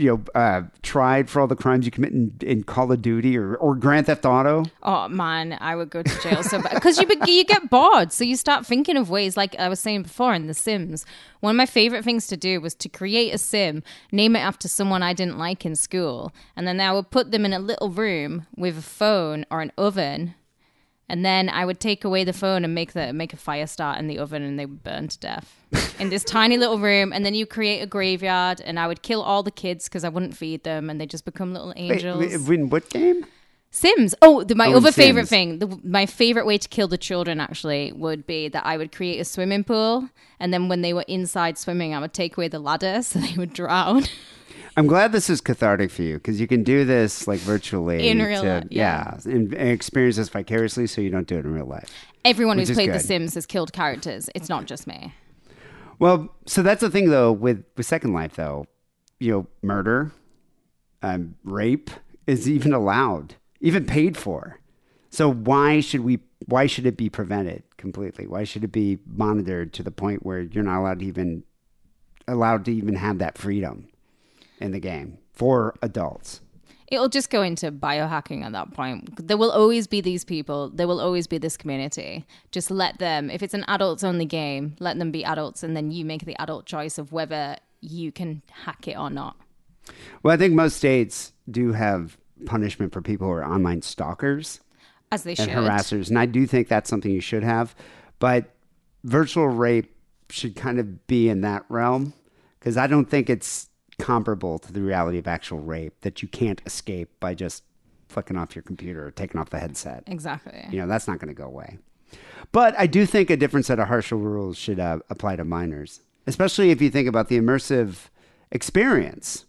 you know uh, tried for all the crimes you commit in, in Call of Duty or, or Grand Theft Auto? Oh man, I would go to jail so because you you get bored, so you start thinking of ways. Like I was saying before in The Sims, one of my favorite things to do was to create a sim, name it after someone I didn't like in school, and then I would put them in a little room with a phone or an oven, and then I would take away the phone and make the make a fire start in the oven, and they would burn to death in this tiny little room. And then you create a graveyard, and I would kill all the kids because I wouldn't feed them, and they just become little angels. wait, in what game? Sims. Oh, the, my Oh, other favorite thing, the, my favorite way to kill the children actually would be that I would create a swimming pool, and then when they were inside swimming, I would take away the ladder *laughs* so they would drown. I'm glad this is cathartic for you because you can do this like virtually In real to- life, yeah, and, and experience this vicariously, so you don't do it in real life. Everyone who's played The. Sims has killed characters. It's not just me. Well, so that's the thing though with with Second Life though, you know, murder, um, rape is even allowed, even paid for. So why should we? Why should it be prevented completely? Why should it be monitored to the point where you're not allowed to even allowed to even have that freedom in the game for adults? It'll just go into biohacking at that point. There will always be these people. There will always be this community. Just let them, if it's an adults only game, let them be adults and then you make the adult choice of whether you can hack it or not. Well, I think most states do have punishment for people who are online stalkers. As they should. and harassers. And I do think that's something you should have. But virtual rape should kind of be in that realm because I don't think it's comparable to the reality of actual rape that you can't escape by just flicking off your computer or taking off the headset. Exactly. You know, that's not going to go away. But I do think a different set of harsher rules should uh, apply to minors, especially if you think about the immersive experience.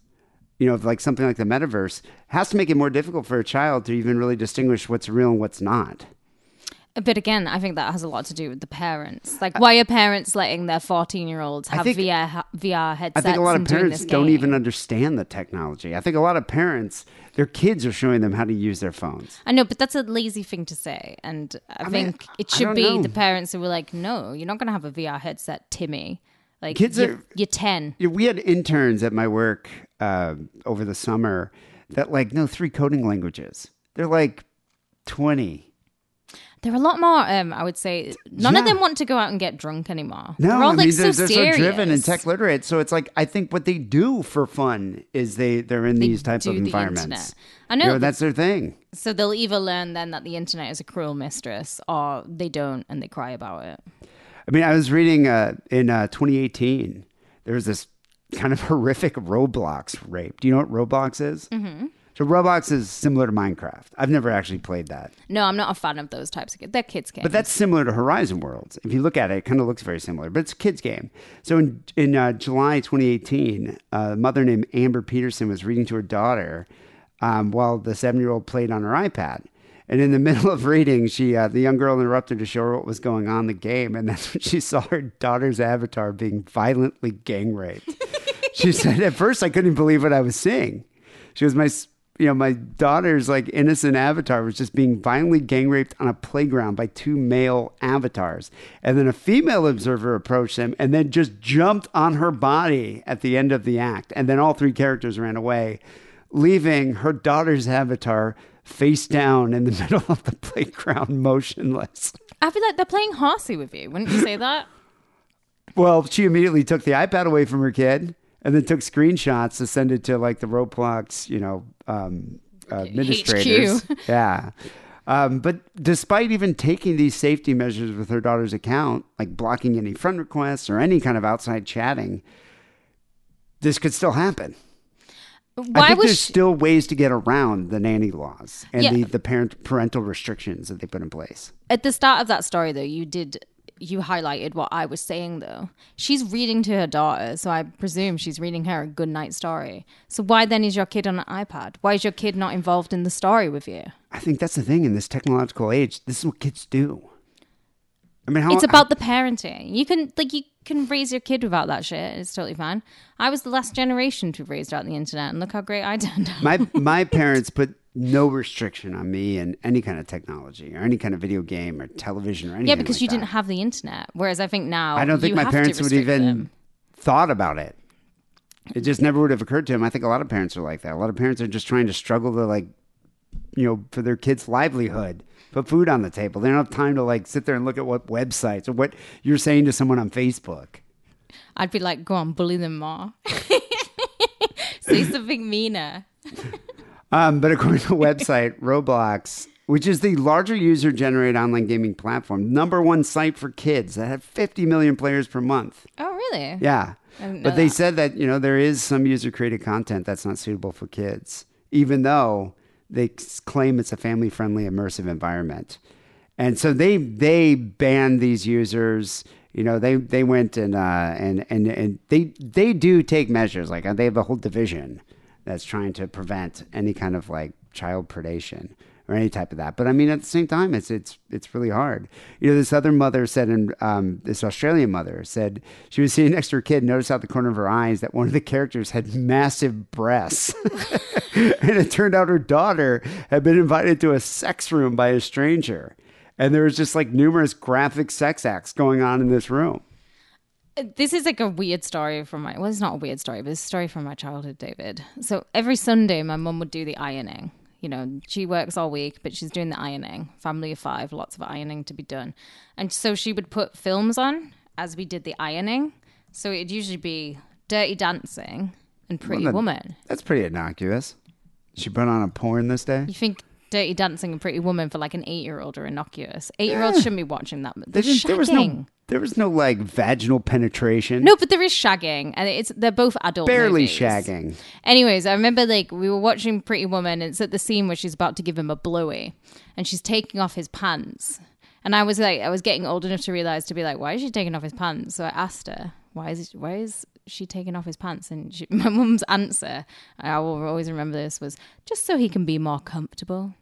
You know, like something like the metaverse has to make it more difficult for a child to even really distinguish what's real and what's not. But again, I think that has a lot to do with the parents. Like, why are parents letting their 14 year olds have think- VR, ha- VR headsets? I think a lot of parents don't game? even understand the technology. I think a lot of parents, their kids are showing them how to use their phones. I know, but that's a lazy thing to say. And I, mean, think it should be know. the parents who were like, no, you're not going to have a VR headset, Timmy. Like, Kids you're, are- you're 10. We had interns at my work uh, over the summer that like know three coding languages. They're like 20. They're a lot more, um, I would say, none of them want to go out and get drunk anymore. No, they're all I like mean so they're, they're so driven and tech literate. So it's like I think what they do for fun is they they're in They these types of the environments. internet. I You know, know, that's their thing. So they'll either learn then that the internet is a cruel mistress, or they don't and they cry about it. I mean, I was reading uh, in uh, 2018, there was this kind of *laughs* horrific Roblox rape. Do you know what Roblox is? Mm-hmm. So Roblox is similar to Minecraft. I've never actually played that, No, I'm not a fan of those types of games. They're kids games. but that's similar to Horizon Worlds. If you look at it, it kind of looks very similar, but it's a kids game. So in in uh, July 2018, a mother named Amber Peterson was reading to her daughter um, while the seven year old played on her iPad. And in the *laughs* middle of reading, she uh, the young girl interrupted to show her what was going on in the game, and that's when she *laughs* saw her daughter's avatar being violently gang raped. *laughs* she said, "At first, I couldn't believe what I was seeing." She was my, you know, my daughter's like innocent avatar was just being violently gang raped on a playground by two male avatars, and then a female observer approached them and then just jumped on her body at the end of the act, and then all three characters ran away, leaving her daughter's avatar face down in the *laughs* middle of the playground, motionless. I feel like they're playing horsey with you. Wouldn't you say that? *laughs* Well, she immediately took the iPad away from her kid and then took screenshots to send it to like the Roblox, you know, um, uh, administrators. *laughs* yeah. Um, but despite even taking these safety measures with her daughter's account, like blocking any friend requests or any kind of outside chatting, this could still happen. I Why think was there's she- still ways to get around the nanny laws and Yeah. the, the parent parental restrictions that they put in place. at the start of that story though? You did you highlighted what I was saying though. She's reading to her daughter, so I presume she's reading her a good night story. So why then is your kid on an iPad? Why is your kid not involved in the story with you? I think that's the thing in this technological age. This is what kids do. I mean, how It's about the parenting. You can like you can raise your kid without that shit. It's totally fine. I was the last generation to be raised out the internet, and look how great I turned out. my my *laughs* parents put no restriction on me and any kind of technology or any kind of video game or television or anything. yeah, because like you that. didn't have the internet. Whereas I think now I don't think my parents would even them. thought about it. It just never would have occurred to them. I think a lot of parents are like that. A lot of parents are just trying to struggle to like, you know, for their kids' livelihood, put food on the table. They don't have time to like sit there and look at what websites or what you're saying to someone on Facebook. I'd be like, go on, bully them more. *laughs* Say something meaner. *laughs* Um, but according to the website, *laughs* Roblox, which is the larger user generated online gaming platform, number one site for kids that have 50 million players per month. Oh, really? Yeah. But they that. said that, you know, there is some user created content that's not suitable for kids, even though they claim it's a family friendly, immersive environment. And so they they banned these users. You know, they they went and uh, and and and they they do take measures. Like uh, they have a whole division that's trying to prevent any kind of like child predation or any type of that. But I mean, at the same time, it's it's it's really hard. You know, this other mother said, and um, this Australian mother said she was sitting next to her kid, noticed out the corner of her eyes that one of the characters had massive breasts, *laughs* and it turned out her daughter had been invited to a sex room by a stranger, and there was just like numerous graphic sex acts going on in this room. This is like a weird story from my. Well, it's not a weird story, but it's a story from my childhood, David. So every Sunday, my mum would do the ironing. You know, she works all week, but she's doing the ironing. Family of five, lots of ironing to be done. And so she would put films on as we did the ironing. So it'd usually be Dirty Dancing and Pretty Well, then- Woman. That's pretty innocuous. She put on a porn this day. You think Dirty Dancing and Pretty Woman for like an eight year old are innocuous? Eight year olds shouldn't be watching that. They There's didn't- there was no there was no like vaginal penetration. No, but there is shagging, and it's they're both adult. barely movies. shagging. Anyways, I remember like we were watching Pretty Woman, and it's at the scene where she's about to give him a blowy, and she's taking off his pants. And I was like, I was getting old enough to realize to be like, why is she taking off his pants? So I asked her, why is why is she taking off his pants? And she, *laughs* my mum's answer, I will always remember this, was just so he can be more comfortable.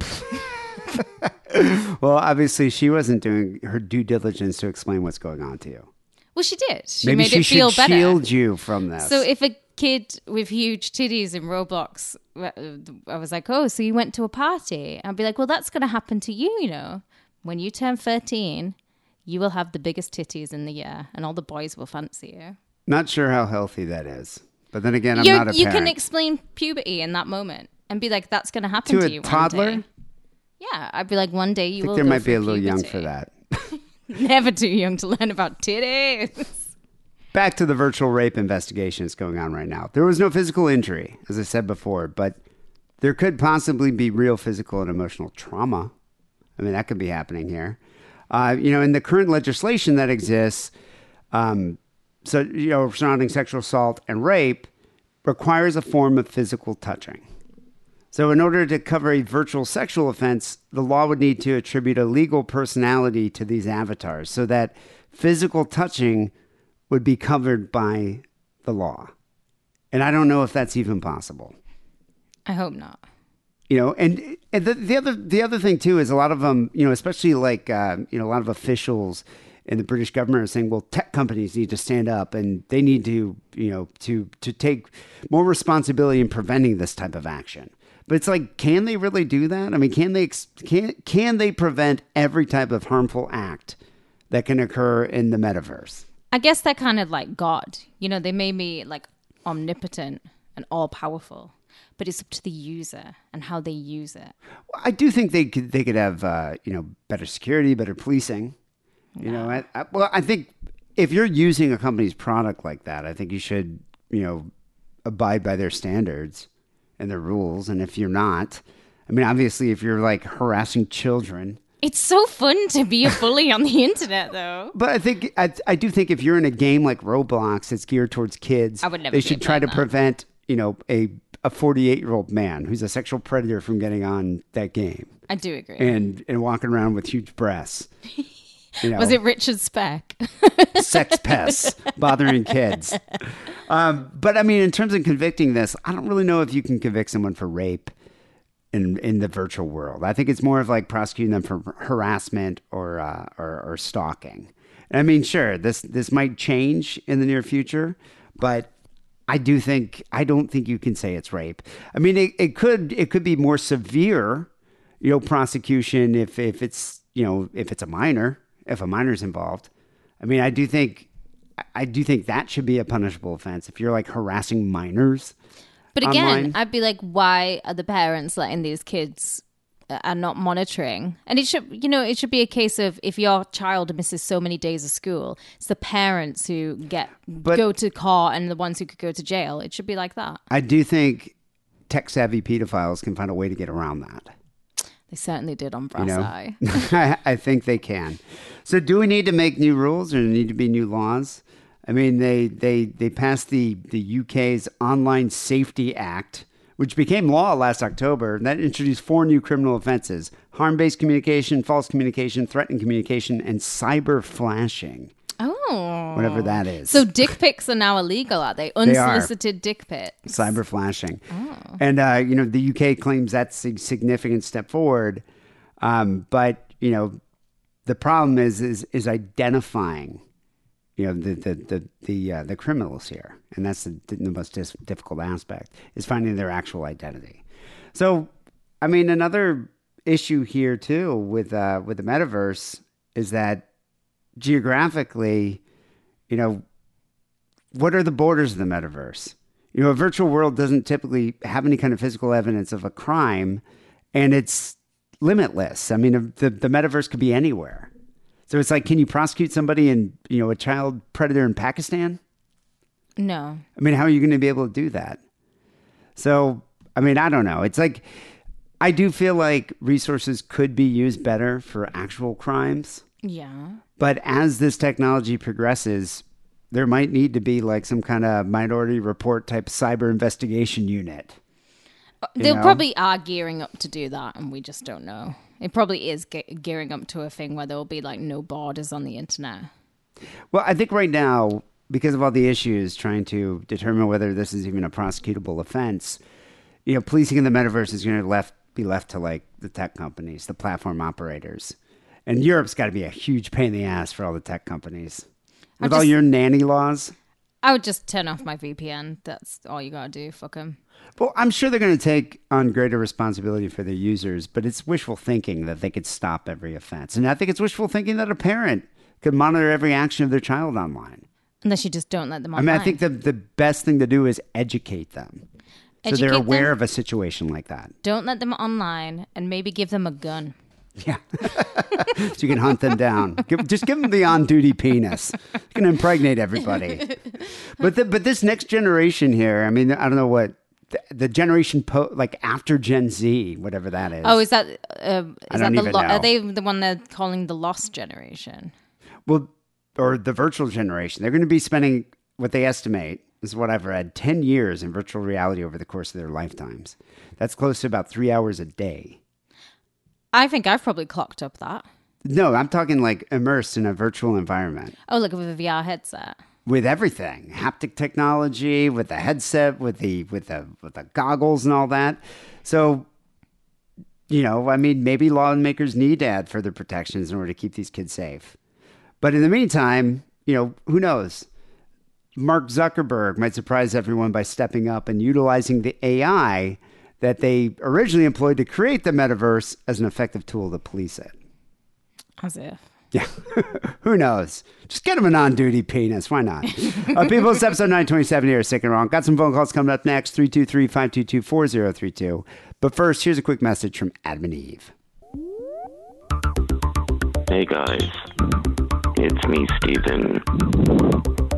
*laughs* Well, obviously, she wasn't doing her due diligence to explain what's going on to you. Well, she did. She Maybe made she it feel should better. shield you from this. So if a kid with huge titties in Roblox, uh, I was like, oh, so you went to a party? I'd be like, well, that's going to happen to you, you know. When you turn 13, you will have the biggest titties in the year, and all the boys will fancy you. not sure how healthy that is. But then again, I'm You're- not a you parent. can explain puberty in that moment and be like, that's going to happen to to, a you. toddler, One day. Yeah, I'd be like, one day you I think will. there might be a little young for that. *laughs* *laughs* Never too young to learn about titties. Back to the virtual rape investigation that's going on right now. There was no physical injury, as I said before, but there could possibly be real physical and emotional trauma. I mean, that could be happening here. Uh, you know, in the current legislation that exists, um, so you know, surrounding sexual assault and rape, requires a form of physical touching. So, in order to cover a virtual sexual offense, the law would need to attribute a legal personality to these avatars so that physical touching would be covered by the law. And I don't know if that's even possible. I hope not. You know, and, and the, the other the other thing too is a lot of them, you know, especially like uh, you know a lot of officials in the British government are saying, well, tech companies need to stand up and they need to, you know, to to take more responsibility in preventing this type of action. But it's like, can they really do that? I mean, can they can can they prevent every type of harmful act that can occur in the metaverse? I guess they're kind of like God. You know, they made me like omnipotent and all powerful, but it's up to the user and how they use it. I do think they could they could have uh, you know better security, better policing. You know, I, I, well, I think if you're using a company's product like that, I think you should you know abide by their standards and their rules. And if you're not, I mean, obviously, if you're like harassing children, It's so fun to be a bully on the *laughs* internet, though. but I think I, I do think if you're in a game like Roblox that's geared towards kids, I would never they should try to that. prevent you know, a a 48 year old man who's a sexual predator from getting on that game I do agree. and and walking around with huge breasts. *laughs* You know, Was it Richard Speck? *laughs* sex pests bothering kids? Um, but I mean, in terms of convicting this, I don't really know if you can convict someone for rape in in the virtual world. I think it's more of like prosecuting them for harassment or uh, or, or stalking. And I mean, sure, this this might change in the near future, but I do think I don't think you can say it's rape. I mean, it, it could it could be more severe, you know, prosecution if if it's you know if it's a minor if a minor's involved. I mean, I do think I do think that should be a punishable offense if you're like harassing minors. But again, online. I'd be like, why are the parents letting these kids uh, are not monitoring? And it should, you know, it should be a case of if your child misses so many days of school, it's the parents who get But- go to court and the ones who could go to jail. It should be like that. I do think tech savvy pedophiles can find a way to get around that. They certainly did on You know, Eye. *laughs* I, I think they can. So, do we need to make new rules, or need to be new laws? I mean, they they they passed the the UK's Online Safety Act, which became law last October. And that introduced four new criminal offenses: harm-based communication, false communication, threatening communication, and cyber flashing, Oh. whatever that is. So dick pics are now illegal, are they? are. Unsolicited dick pics. cyber flashing. Oh. And, uh, you know, the UK claims that's a significant step forward. Um, but, you know, the problem is, is, is identifying, you know, the, the, the, the, uh, the criminals here. And that's the, the most dis- difficult aspect is finding their actual identity. So, I mean, another issue here too with, uh, with the metaverse is that geographically, you know, what are the borders of the metaverse? You know, a virtual world doesn't typically have any kind of physical evidence of a crime, and it's limitless. I mean, the the metaverse could be anywhere. So it's like, can you prosecute somebody in you know a child predator in Pakistan? No. I mean, how are you going to be able to do that? So, I mean, I don't know. It's like I do feel like resources could be used better for actual crimes. Yeah. But as this technology progresses, there might need to be like some kind of minority report type cyber investigation unit. Uh, they know? probably are gearing up to do that, and we just don't know. It probably is ge- gearing up to a thing where there will be like no borders on the internet. Well, I think right now, because of all the issues trying to determine whether this is even a prosecutable offense, you know, policing in the metaverse is going to left be left to like the tech companies, the platform operators. And Europe's got to be a huge pain in the ass for all the tech companies. With all your nanny laws. I would just turn off my VPN. That's all you gotta do. Fuck them. Well, I'm sure they're going to take on greater responsibility for their users, but it's wishful thinking that they could stop every offense. And I think it's wishful thinking that a parent could monitor every action of their child online. Unless you just don't let them online. I mean, I think the, the best thing to do is educate them. so they're aware them. of a situation like that. don't let them online, and maybe give them a gun. Yeah. so you can hunt them down. Give, just give them the on duty penis. You can impregnate everybody. But the, but this next generation here, I mean, I don't know what the, the generation po- like after Gen Z, whatever that is. Oh, is that uh, I is don't that the even lo- know. are they the one they're calling the lost generation? Well, or the virtual generation. They're going to be spending what they estimate is what I've read 10 years in virtual reality over the course of their lifetimes. That's close to about three hours a day. I think I've probably clocked up that. No, I'm talking like immersed in a virtual environment Oh, look with a VR headset. with everything, haptic technology, with the headset, with the with the with the goggles and all that. So, you know, I mean, maybe lawmakers need to add further protections in order to keep these kids safe. But in the meantime, you know, who knows? Mark Zuckerberg might surprise everyone by stepping up and utilizing the AI that they originally employed to create the metaverse as an effective tool to police it. As if. Yeah. *laughs* Who knows? Just get him an on duty penis. Why not? uh, people, it's episode 927 here, sick and wrong. Got some phone calls coming up next 323 522 4032. But first, here's a quick message from Adam and Eve. Hey guys, it's me, Steven.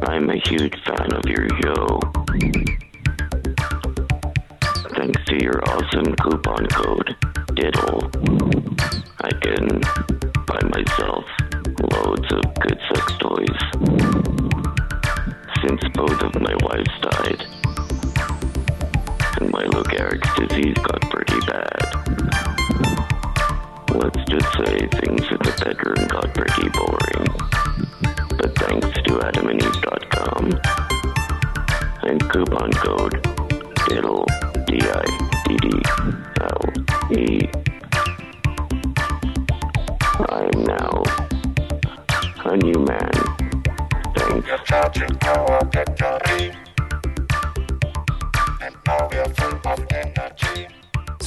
I'm a huge fan of your show. Thanks to your awesome coupon code, Diddle,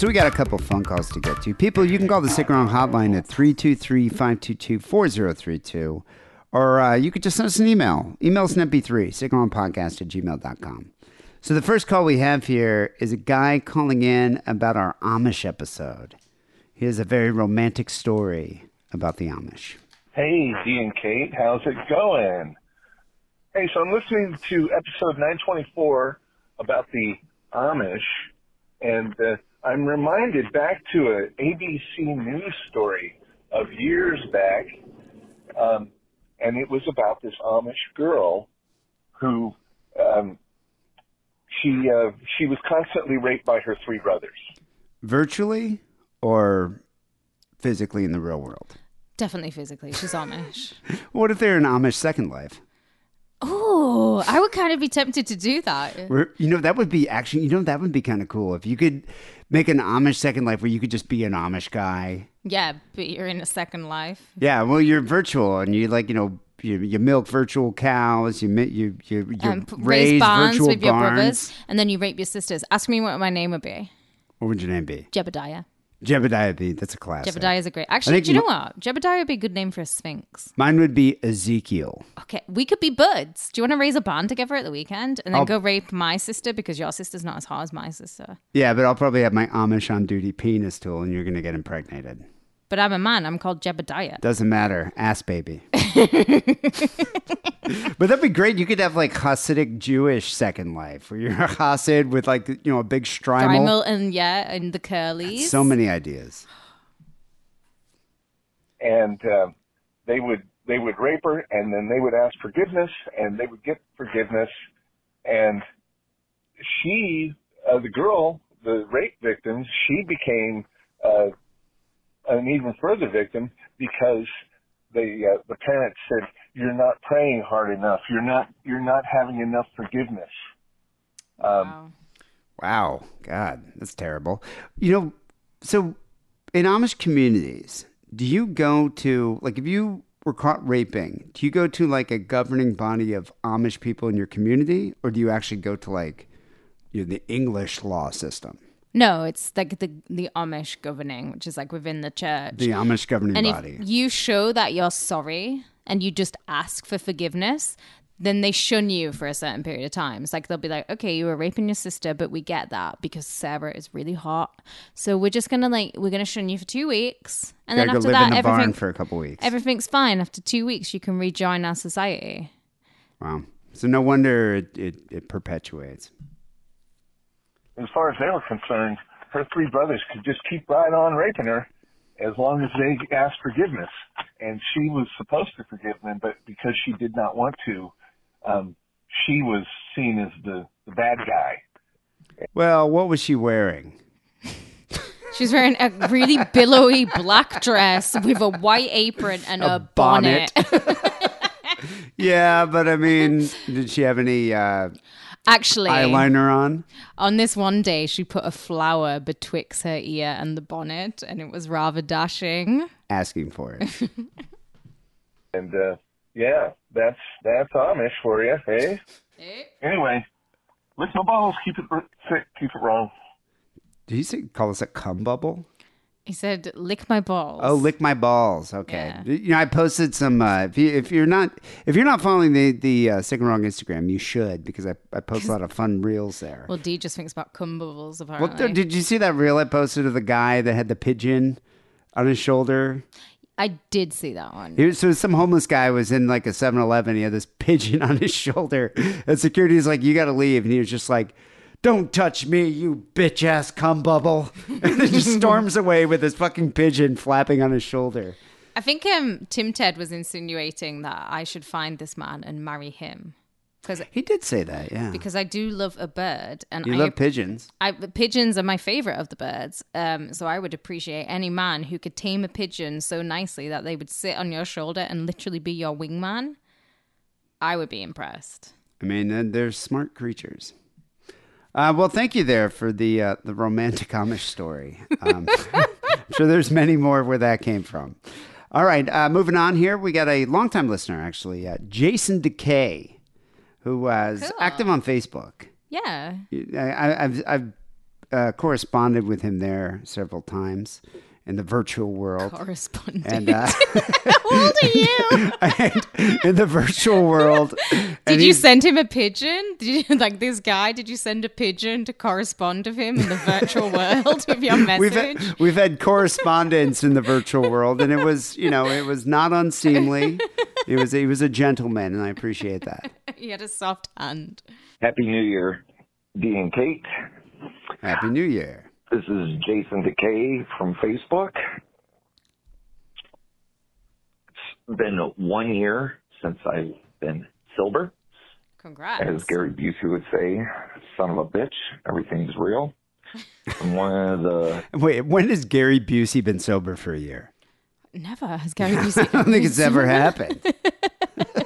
So we got a couple phone calls to get to. People, you can call the Sick Wrong hotline at 323-522-4032. Or uh, you could just send us an email. Email us an MP3, sickandwrongpodcast at gmail.com. So the first call we have here is a guy calling in about our Amish episode. He has a very romantic story about the Amish. Hey, Dee and Kate, how's it going? Hey, so I'm listening to episode 924 about the Amish, and uh, I'm reminded back to a ABC News story of years back, um, and it was about this Amish girl who um, she uh, she was constantly raped by her three brothers. Virtually or physically in the real world? Definitely physically. She's Amish. *laughs* What if they're an Amish second life? oh, I would kind of be tempted to do that. Where, you know, that would be actually, you know, that would be kind of cool if you could make an Amish second life where you could just be an Amish guy. Yeah, but you're in a second life. Yeah, well, you're virtual and you like, you know, you, you milk virtual cows, you you you, you Um, raise raise barns virtual with your brothers, and then you rape your sisters. Ask me what my name would be. What would your name be? Jebediah. Jebediah B. That's a classic. Jebediah is a great. Actually, do you know what? Jebediah would be a good name for a sphinx. Mine would be Ezekiel. Okay, we could be buds. Do you want to raise a band together at the weekend and then I'll- go rape my sister because your sister's not as hot as my sister? Yeah, but I'll probably have my Amish on duty penis tool and you're going to get impregnated. But I'm a man. I'm called Jebediah. Doesn't matter. Ass baby. *laughs* but that'd be great. You could have like Hasidic Jewish second life where you're a Hasid with like, you know, a big shtreimel. Primal and yeah, and the curlies. So many ideas. and uh, they would they would rape her, and then they would ask forgiveness, and they would get forgiveness, and she, uh, the girl, the rape victim, she became uh, an even further victim because the uh, the parents said you're not praying hard enough, you're not you're not having enough forgiveness. Um, Wow. Wow. God, that's terrible. You know, so in Amish communities, do you go to, like, if you were caught raping, do you go to like a governing body of Amish people in your community, or do you actually go to like you know, the English law system, No, it's like the the Amish governing, which is like within the church. the Amish governing and body? if you show that you're sorry and you just ask for forgiveness, then they shun you for a certain period of time. It's like they'll be like, okay, you were raping your sister, but we get that because Sarah is really hot. So we're just gonna like we're gonna shun you for two weeks, and then after that, in a barn everything for a couple weeks. everything's fine. After two weeks, you can rejoin our society. wow. So no wonder it, it, it perpetuates. As far as they were concerned, her three brothers could just keep right on raping her as long as they asked forgiveness. And she was supposed to forgive them, but because she did not want to, um, she was seen as the, the bad guy. Well, what was she wearing? She's wearing a really billowy black dress with a white apron and a, bonnet. *laughs* Yeah, but I mean, did she have any uh, Actually, eyeliner on? on this one day, she put a flower betwixt her ear and the bonnet, and it was rather dashing. Asking for it. *laughs* And, uh, yeah, that's, that's Amish for you, eh? eh? Anyway, lick my balls, keep it r- sick, keep it wrong. Did you say call us a cum bubble? He said, "Lick my balls." Oh, lick my balls. Okay. Yeah. You know, I posted some. Uh, if you if you're not if you're not following the the uh, Sick and Wrong Instagram, you should because I, I post a *laughs* lot of fun reels there. Well, Dee just thinks about cum bubbles. Well, th- did you see that reel I posted of the guy that had the pigeon on his shoulder? I did see that one. He was, so some homeless guy was in like a 7-Eleven. He had this *laughs* pigeon on his shoulder, and security's like, "You got to leave," and he was just like. Don't touch me, you bitch ass cum bubble. *laughs* And then just *laughs* storms away with his fucking pigeon flapping on his shoulder. I think um, Tim Ted was insinuating that I should find this man and marry him. because He did say that, yeah. because I do love a bird, and you I love pigeons. I, pigeons are my favorite of the birds. Um, so I would appreciate any man who could tame a pigeon so nicely that they would sit on your shoulder and literally be your wingman. I would be impressed. I mean, they're smart creatures. Uh, well, thank you there for the uh, the romantic Amish story. Um, *laughs* I'm sure there's many more where that came from. All right, uh, moving on here, we got a longtime listener, actually, uh, Jason Decay, who was Cool. active on Facebook. Yeah. I, I've I've uh, corresponded with him there several times in the virtual world. Correspondent. And uh, *laughs* How old are you? *laughs* and in the virtual world, *laughs* Did you send him a pigeon? Did you like this guy? Did you send a pigeon to correspond to him in the virtual world with your We've message? had, we've had correspondence in the virtual world, and it was you know it was not unseemly. It was he was a gentleman, and I appreciate that. he had a soft hand. Happy New Year, Dee and Kate. Happy New Year. This is Jason Decay from Facebook. It's been one year since I've been sober. Congrats. As Gary Busey would say, son of a bitch, everything's real. I'm one of the *laughs* Wait, when has Gary Busey been sober for a year? Never has Gary Busey. *laughs* I don't think it's ever happened.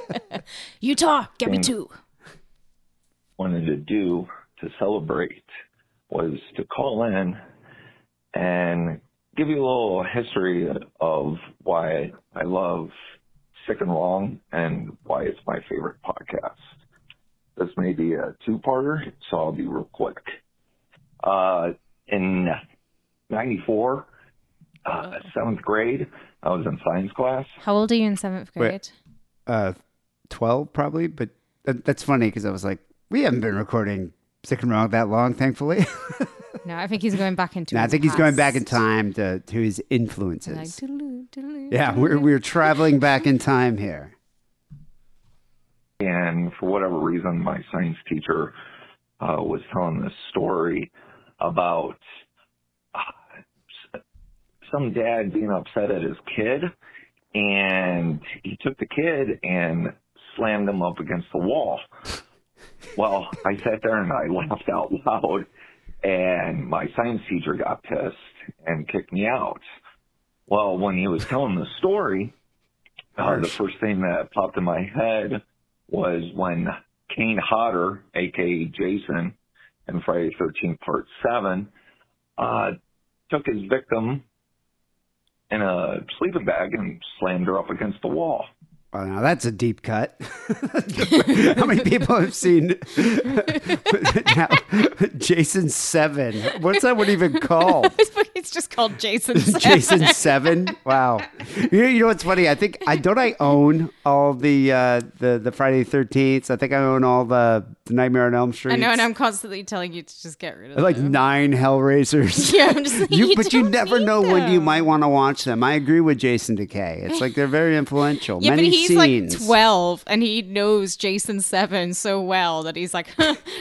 *laughs* Utah, get me Same. two. wanted to do to celebrate was to call in and give you a little history of why I love Sick and Wrong and why it's my favorite podcast. This may be a two-parter, so I'll be real quick. Uh, in 94, uh, seventh grade, I was in science class. How old are you in seventh Wait. grade? Uh, twelve probably, but that, that's funny because I was like, we haven't been recording sick and wrong that long, thankfully. No, I think he's going back into. *laughs* No, I his think he's going back in time to to his influences. Like, doodaloo, doodaloo, yeah, we're we're traveling back in time here. and for whatever reason, my science teacher uh, was telling this story about uh, some dad being upset at his kid, and he took the kid and slammed him up against the wall. Well, I sat there and I laughed out loud, and my science teacher got pissed and kicked me out. Well, when he was telling the story, uh, the first thing that popped in my head was when Kane Hodder, aka Jason, in Friday the 13th Part 7, uh, took his victim in a sleeping bag and slammed her up against the wall. Well, now that's a deep cut. *laughs* How many people have seen *laughs* now, Jason Seven? What's that one even called? *laughs* it's just called Jason. Seven. Jason Seven. Wow. You know, you know what's funny? I think I don't. I own all the uh, the the Friday Thirteenth. I think I own all the, the Nightmare on Elm Street. I know, and I'm constantly telling you to just get rid of like them. nine Hellraisers. *laughs* Yeah, I'm just like, you, you but you never need know when you might want to watch them. I agree with Jason Decay. It's like they're very influential. Yeah, Many but he's scenes. like 12 and he knows Jason 7 so well that he's like,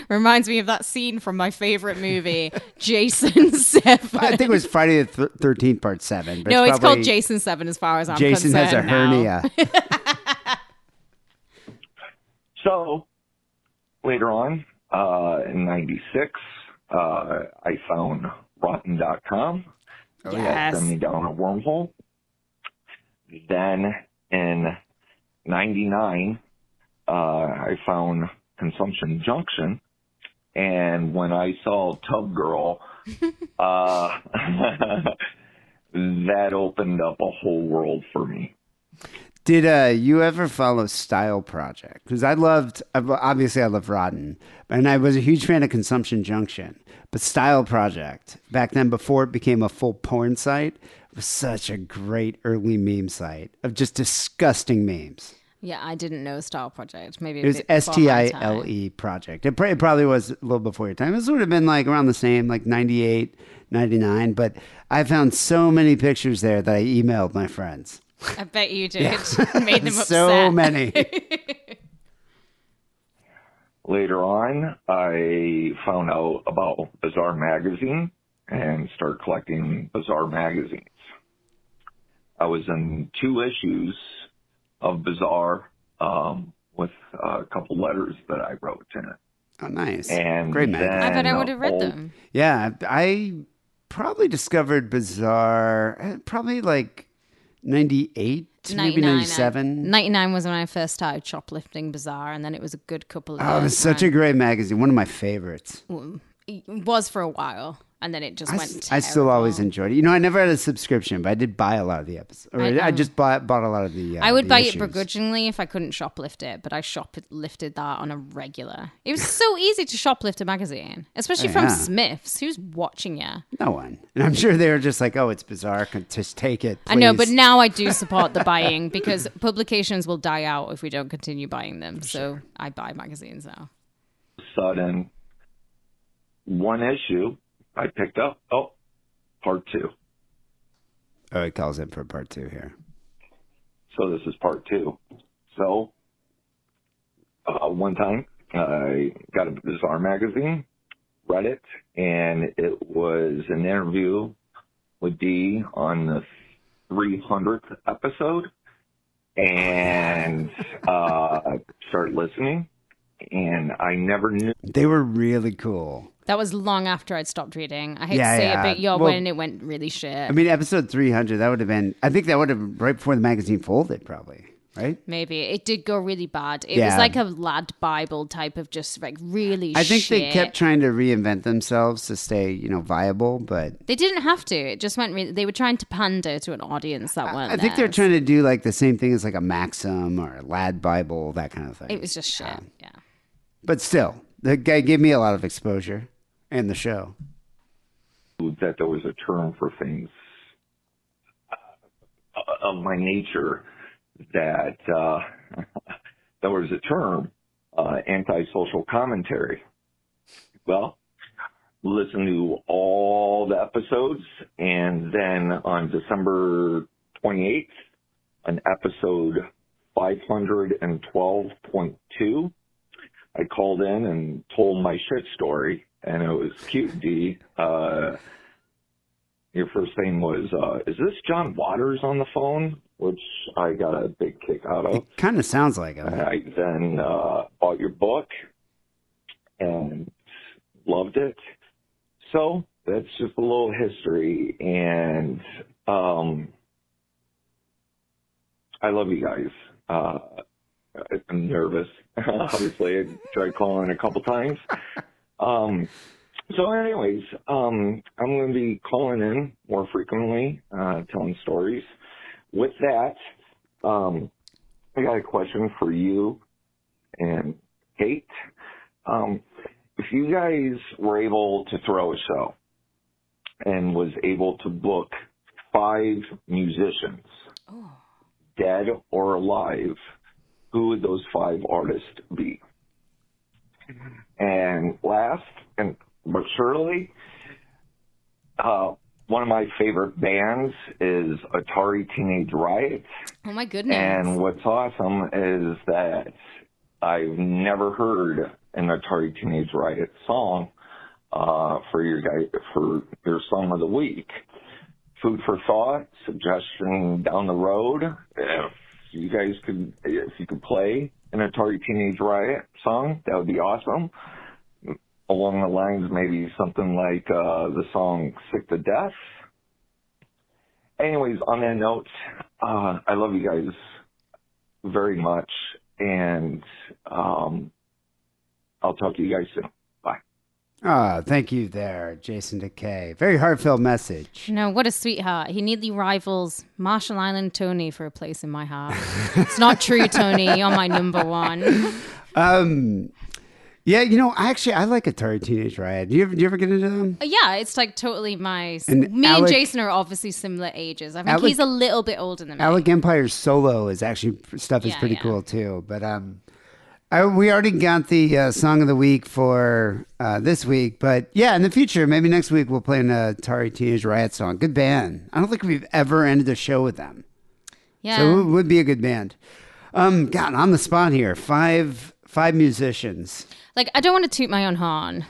reminds me of that scene from my favorite movie, *laughs* Jason 7. I think it was Friday the Thirteenth Part Seven. But no, it's, probably called Jason 7 as far as I'm concerned. Jason has a now. hernia. *laughs* So later on, uh, in 96, uh, I found rotten.com. Oh, That sent me down a wormhole. Then in 99, uh, I found Consumption Junction. And when I saw Tub Girl, *laughs* uh, *laughs* that opened up a whole world for me. Did uh, you ever follow Style Project? Because I loved, obviously, I love Rotten, and I was a huge fan of Consumption Junction. But Style Project, back then, before it became a full porn site, was such a great early meme site of just disgusting memes. Yeah, I didn't know Style Project. Maybe It was S T I L E Project. It, it probably was a little before your time. This would have been like around the same, like 98, 99. But I found so many pictures there that I emailed my friends. I bet you did. *laughs* Made them *laughs* upset. so many. *laughs* Later on, I found out about Bizarre Magazine and started collecting Bizarre magazines. I was in two issues of Bizarre. Um, with uh, a couple letters that I wrote in it. Oh, nice. And Great then magazine. I bet I would have read all- them. Yeah, I probably discovered Bizarre uh, probably like 98, maybe 99, uh, 97. 99 was when I first started shoplifting Bizarre, and then it was a good couple of Oh, it was such a great magazine. One of my favorites. It was for a while, and then it just I, went s- I still always enjoyed it. You know, I never had a subscription, but I did buy a lot of the episodes. Or I I, just bought bought a lot of the. Uh, I would the buy issues. it begrudgingly if I couldn't shoplift it, but I shoplifted that on a regular. It was so easy to shoplift a magazine, especially Oh, from yeah. Smiths. Who's watching you? No one, and I'm sure they were just like, "Oh, it's bizarre. Just take it." I know, but now I do *laughs* support the buying because publications will die out if we don't continue buying them. So I buy magazines now. sudden one issue I picked up. Oh, part two. oh, it calls in for part two here. So this is part two. So uh, one time I got a Bizarre magazine, read it, and it was an interview with Dee on the 300th episode, and uh, started listening, and I never knew. They were really cool. That was long after I'd stopped reading. I hate Yeah, to say yeah. it, but you're Well- when it went really shit. I mean, episode 300. That would have been. I think that would have been right before the magazine folded, probably. Right. Maybe it did go really bad. It Yeah. was like a lad Bible type of just like really. I think they kept trying to reinvent themselves to stay, you know, viable, but They didn't have to. It just went. Really, they were trying to pander to an audience that weren't. I think they're trying to do like the same thing as like a Maxim or a Lad Bible, that kind of thing. It was just shit. Yeah. But still, the guy gave me a lot of exposure and the show. that there was a term for things uh, of my nature that uh, *laughs* there was a term uh, antisocial commentary. Well, listen to all the episodes, and then on December 28th, an episode 512.2, I called in and told my shit story, and it was cute, Dee. Uh, your first thing was, uh, is this John Waters on the phone? Which I got a big kick out of. It kind of sounds like him. I then uh, bought your book and loved it. So that's just a little history, and um, I love you guys. Uh, I'm nervous. *laughs* Obviously, I tried calling a couple times. Um, so, anyways, um, I'm going to be calling in more frequently, uh, telling stories. With that, um, I got a question for you and Kate. Um, if you guys were able to throw a show and was able to book five musicians, dead or alive, who would those five artists be? And last, and but surely, uh, one of my favorite bands is Atari Teenage Riot. Oh my goodness. And what's awesome is that I've never heard an Atari Teenage Riot song uh, for your guy for your song of the week. Food for thought, suggestion down the road. If you guys could, if you could play an Atari Teenage Riot song, that would be awesome. Along the lines, maybe something like uh, the song "Sick to Death." Anyways, on that note, uh, I love you guys very much, and um, I'll talk to you guys soon. Ah, thank you there, Jason Decay. Very heartfelt message. No, what a sweetheart. He nearly rivals Marshall Island Tony for a place in my heart. it's not true, Tony. You're my number one. Um, yeah, you know, I actually, I like Atari Teenage Riot. Do you ever, you ever get into them? Uh, Yeah, it's like totally my. And me Alec- and Jason are obviously similar ages. I think Alec- he's a little bit older than me. Alec Empire's solo is actually stuff is Yeah, pretty yeah. cool too. But um, I, we already got the uh, song of the week for uh, this week. But yeah, in the future, maybe next week we'll play an Atari Teenage Riot song. Good band. I don't think we've ever ended a show with them. yeah. So it would be a good band. Um, God, on the spot here, five five musicians. like I don't want to toot my own horn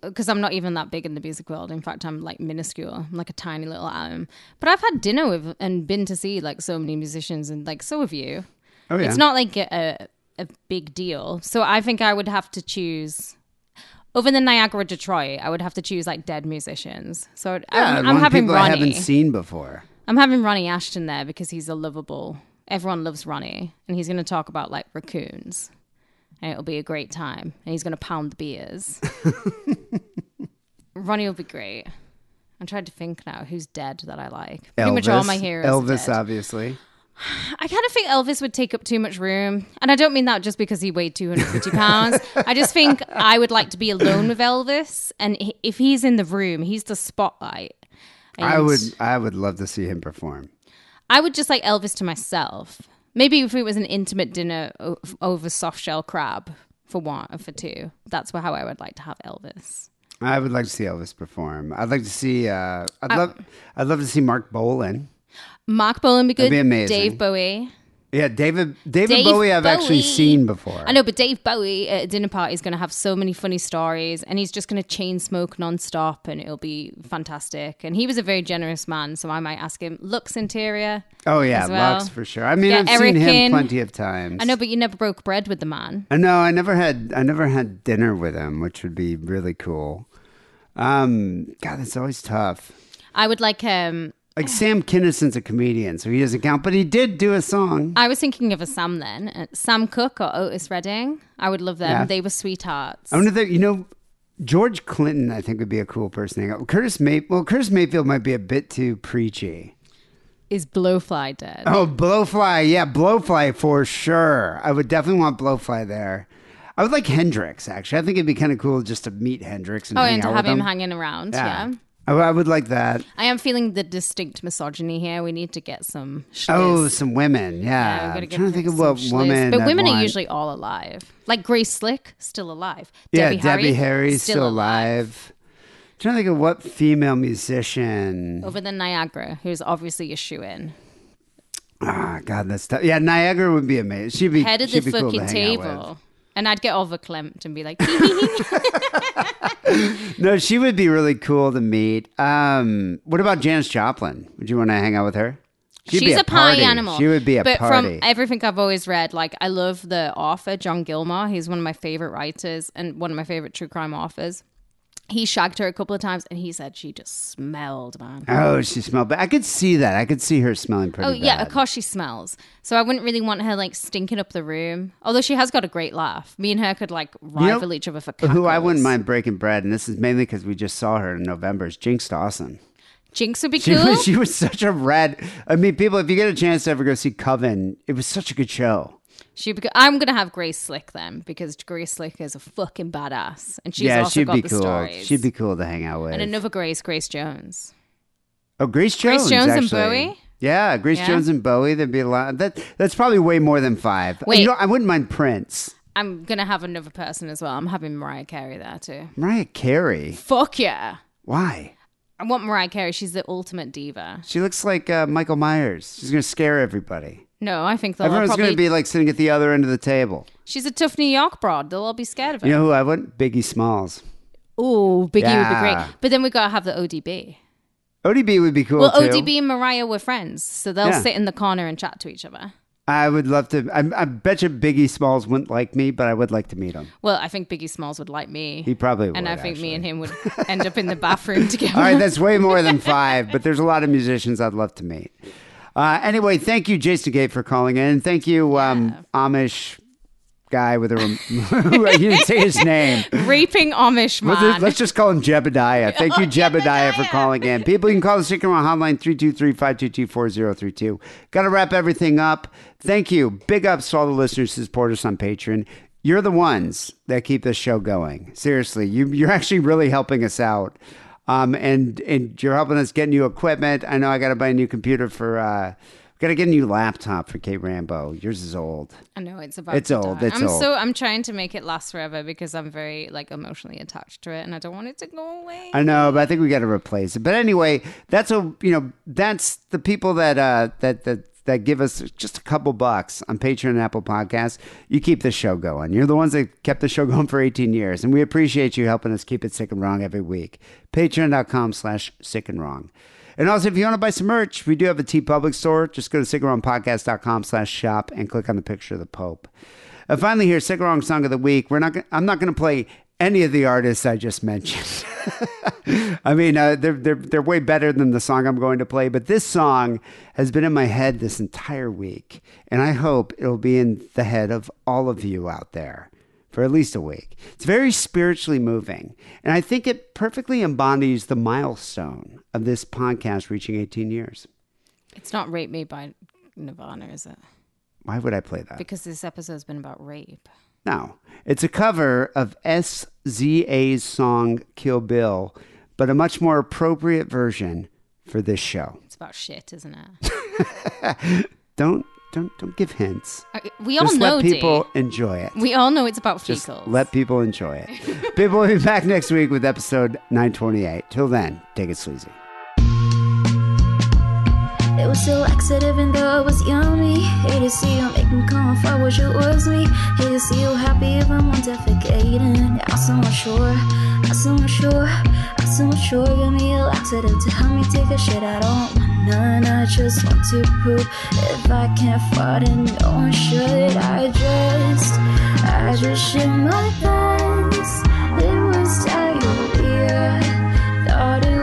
because I'm not even that big in the music world. In fact, I'm like minuscule. I'm like a tiny little atom. But I've had dinner with and been to see like so many musicians, and like so have you. Oh yeah, It's not like a, a a big deal. So I think I would have to choose over the Niagara Detroit. I would have to choose like dead musicians. So Yeah, I'm, I'm having people I haven't seen before. I'm having Ronnie Asheton there because he's a lovable. Everyone loves Ronnie, and he's going to talk about like raccoons, and it'll be a great time. And he's going to pound the beers. *laughs* Ronnie will be great. I'm trying to think now who's dead that I like. Pretty much all my heroes. Elvis, obviously. I kind of think Elvis would take up too much room. And I don't mean that just because he weighed 250 pounds. *laughs* I just think I would like to be alone with Elvis. And if he's in the room, he's the spotlight. I would, I would love to see him perform. I would just like Elvis to myself. Maybe if it was an intimate dinner over soft shell crab for one or for two. That's how I would like to have Elvis. I would like to see Elvis perform. I'd like to see. Uh, I'd I- love. I'd love to see Marc Bolan. Marc Bolan be good. That'd be amazing. Dave Bowie. Yeah, David. David Dave Bowie. I've actually seen before. I know, but Dave Bowie at a dinner party is going to have so many funny stories, and he's just going to chain smoke nonstop, and it'll be fantastic. And he was a very generous man, so I might ask him Lux Interior. Oh yeah, well. Lux for sure. I mean, I've Eric seen him in. plenty of times. I know, but you never broke bread with the man. I know. I never had. I never had dinner with him, which would be really cool. Um, God, that's always tough. I would like um Like Sam Kinison's a comedian, so he doesn't count. But he did do a song. I was thinking of a Sam then, uh, Sam Cooke or Otis Redding. I would love them. Yeah. They were sweethearts. I wonder that you know George Clinton. I think would be a cool person. to hang out with. Curtis May. Well, Curtis Mayfield might be a bit too preachy. Is Blowfly dead? Oh, Blowfly. Yeah, Blowfly for sure. I would definitely want Blowfly there. I would like Hendrix, actually. I think it'd be kind of cool just to meet Hendrix and oh, hang and to out have with him him. hanging around. Yeah. I, I would like that. I am feeling the distinct misogyny here. We need to get some. Oh, some women. Yeah, Yeah. I'm trying to think of what woman. But I'd women want. are usually all alive. Like Grace Slick, still alive. Yeah, Debbie, Debbie Harry, Harry's still, alive. trying to think of what female musician. Over the Niagara, who's obviously a shoe in. Ah, God, that's tough. Yeah, Niagara would be amazing. She'd be Head of the cool fucking with. table. And I'd get overclamped and be like, *laughs* *laughs* *laughs* No, she would be really cool to meet. Um, what about Janis Joplin? Would you want to hang out with her? She'd be she's a, party party. animal. She would be a but party. from everything I've always read, like I love the author John Gilmore. He's one of my favorite writers and one of my favorite true crime authors. He shagged her a couple of times, and he said she just smelled, man. oh, she smelled bad. I could see that. I could see her smelling pretty Oh yeah, bad. of course she smells. So I wouldn't really want her like stinking up the room. Although she has got a great laugh. Me and her could like rival each other for cackles. Who I wouldn't mind breaking bread, and this is mainly because we just saw her in November, is Jinx Dawson. Jinx would be She cool. was, she was such a red. I mean, people, if you get a chance to ever go see Coven, it was such a good show. She would be- I'm gonna have Grace Slick then because Grace Slick is a fucking badass, and she's yeah, also she'd got be the cool. stories. She'd be cool to hang out with. and another Grace, Grace Jones. oh, Grace Jones, Grace Jones. Jones and actually. Bowie? Yeah, Grace Yeah. Jones and Bowie. There'd be a lot. That that's probably way more than five. Wait. you know, I wouldn't mind Prince. I'm gonna have another person as well. I'm having Mariah Carey there too. Mariah Carey. Fuck yeah! Why? I want Mariah Carey. She's the ultimate diva. She looks like uh, Michael Myers. She's gonna scare everybody. No, I think they'll Everyone's probably. gonna be like sitting at the other end of the table. She's a tough New York broad. They'll all be scared of her. You know who I want? Biggie Smalls. Ooh, Biggie would be Yeah. great. But then we've gotta have the ODB. ODB would be cool well, too. ODB and Mariah were friends, so they'll Yeah. sit in the corner and chat to each other. I would love to. I, I bet you Biggie Smalls wouldn't like me, but I would like to meet him. Well, I think Biggie Smalls would like me. He probably would. and I think me and him would *laughs* end up in the bathroom *laughs* together. All right, that's way more than five, but there's a lot of musicians I'd love to meet. Uh, anyway, thank you, Jason Gate, for calling in. Thank you, um, Amish guy with a. Rem- *laughs* you didn't say his name. *laughs* Raping Amish man. let's just call him Jebediah. Thank you, *laughs* Jebediah, for calling in. People, you can call the Sick and Wrong hotline 323-522-4032. Got to wrap everything up. Thank you. Big ups to all the listeners who support us on Patreon. You're the ones that keep this show going. Seriously, you, you're actually really helping us out. Um, and, and you're helping us get new equipment. I know I got to buy a new computer for, uh, got to get a new laptop for Kate Rambo. Yours is old. I know it's about. It's old, die. it's I'm old. so I'm trying to make it last forever because I'm very like emotionally attached to it, and I don't want it to go away. I know, but I think we got to replace it. But anyway, that's a you know that's the people that uh that that that give us just a couple bucks on Patreon and Apple Podcasts. You keep the show going. You're the ones that kept the show going for 18 years, and we appreciate you helping us keep it sick and wrong every week. Patreon.com/slash sick and wrong. And also, if you want to buy some merch, we do have a TeePublic store. Just go to sickandwrongpodcast.com slash shop and click on the picture of the Pope. Uh, finally, here, Sick and Wrong Song of the Week. We're not. I'm not going to play any of the artists I just mentioned. *laughs* *laughs* I mean, uh, they're, they're, they're way better than the song I'm going to play, but this song has been in my head this entire week, and I hope it'll be in the head of all of you out there for at least a week. It's very spiritually moving, and I think it perfectly embodies the milestone of this podcast reaching 18 years. It's not Rape Me by Nirvana, is it? Why would I play that? Because this episode's been about rape. No, it's a cover of SZA's song Kill Bill, but a much more appropriate version for this show. It's about shit, isn't it? *laughs* don't don't don't give hints. Uh, we all Just know, let people Dave. enjoy it. We all know it's about Just fecals. let people enjoy it. *laughs* people will be back next week with episode 928. Till then, take it sleazy. It was so laxative and though it was yummy. Hate to see you make me come for what you was me. Hate to see you happy if I'm defecating. I'm so much sure, I'm so much sure, I'm so much sure. Give me a laxative to help me take a shit. I don't want none, I just want to prove if I can't fart and no one should. I just, I just shit my pants. It was diarrhea. Thought it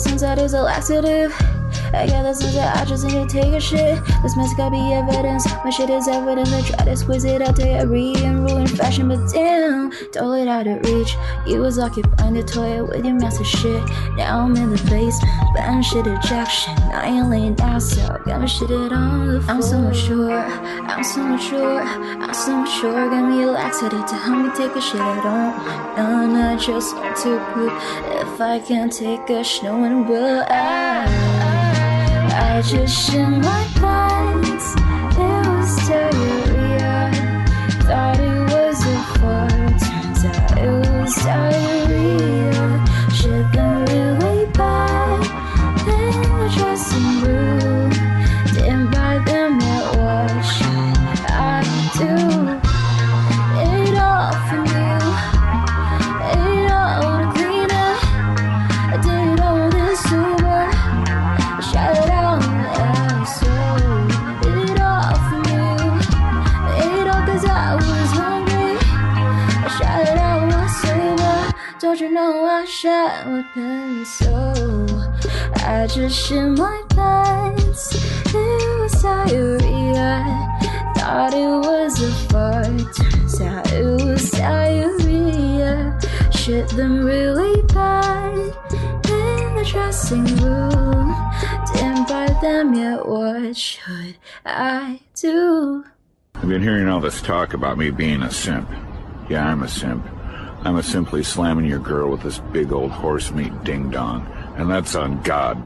sense that it's a laxative. I get the sense that I just need to take a shit. This must gotta be evidence. My shit is evident. I try to squeeze it out to read and ruin fashion, but damn, don't out of reach. You was occupying the toilet with your massive shit. Now I'm in the basement, ban shit ejection. I ain't laying down, so gonna shit it on the floor. I'm so mature, I'm so mature, I'm so mature. Got me a laxative to help me take a shit. I don't none, I just want to prove if I can't take a shit, no one will. I, I just shit my pants. It was diarrhea. Thought it was a fart. Turns out it was diarrhea. Don't you know I shot with pen so I just shit my pants. It was diarrhea. Thought it was a fart. Turns out it was diarrhea. Shit them really bad in the dressing room. Didn't buy them yet. What should I do? I've been hearing all this talk about me being a simp. Yeah, I'm a simp. I'm a simply slamming your girl with this big old horse meat ding dong. And that's on God.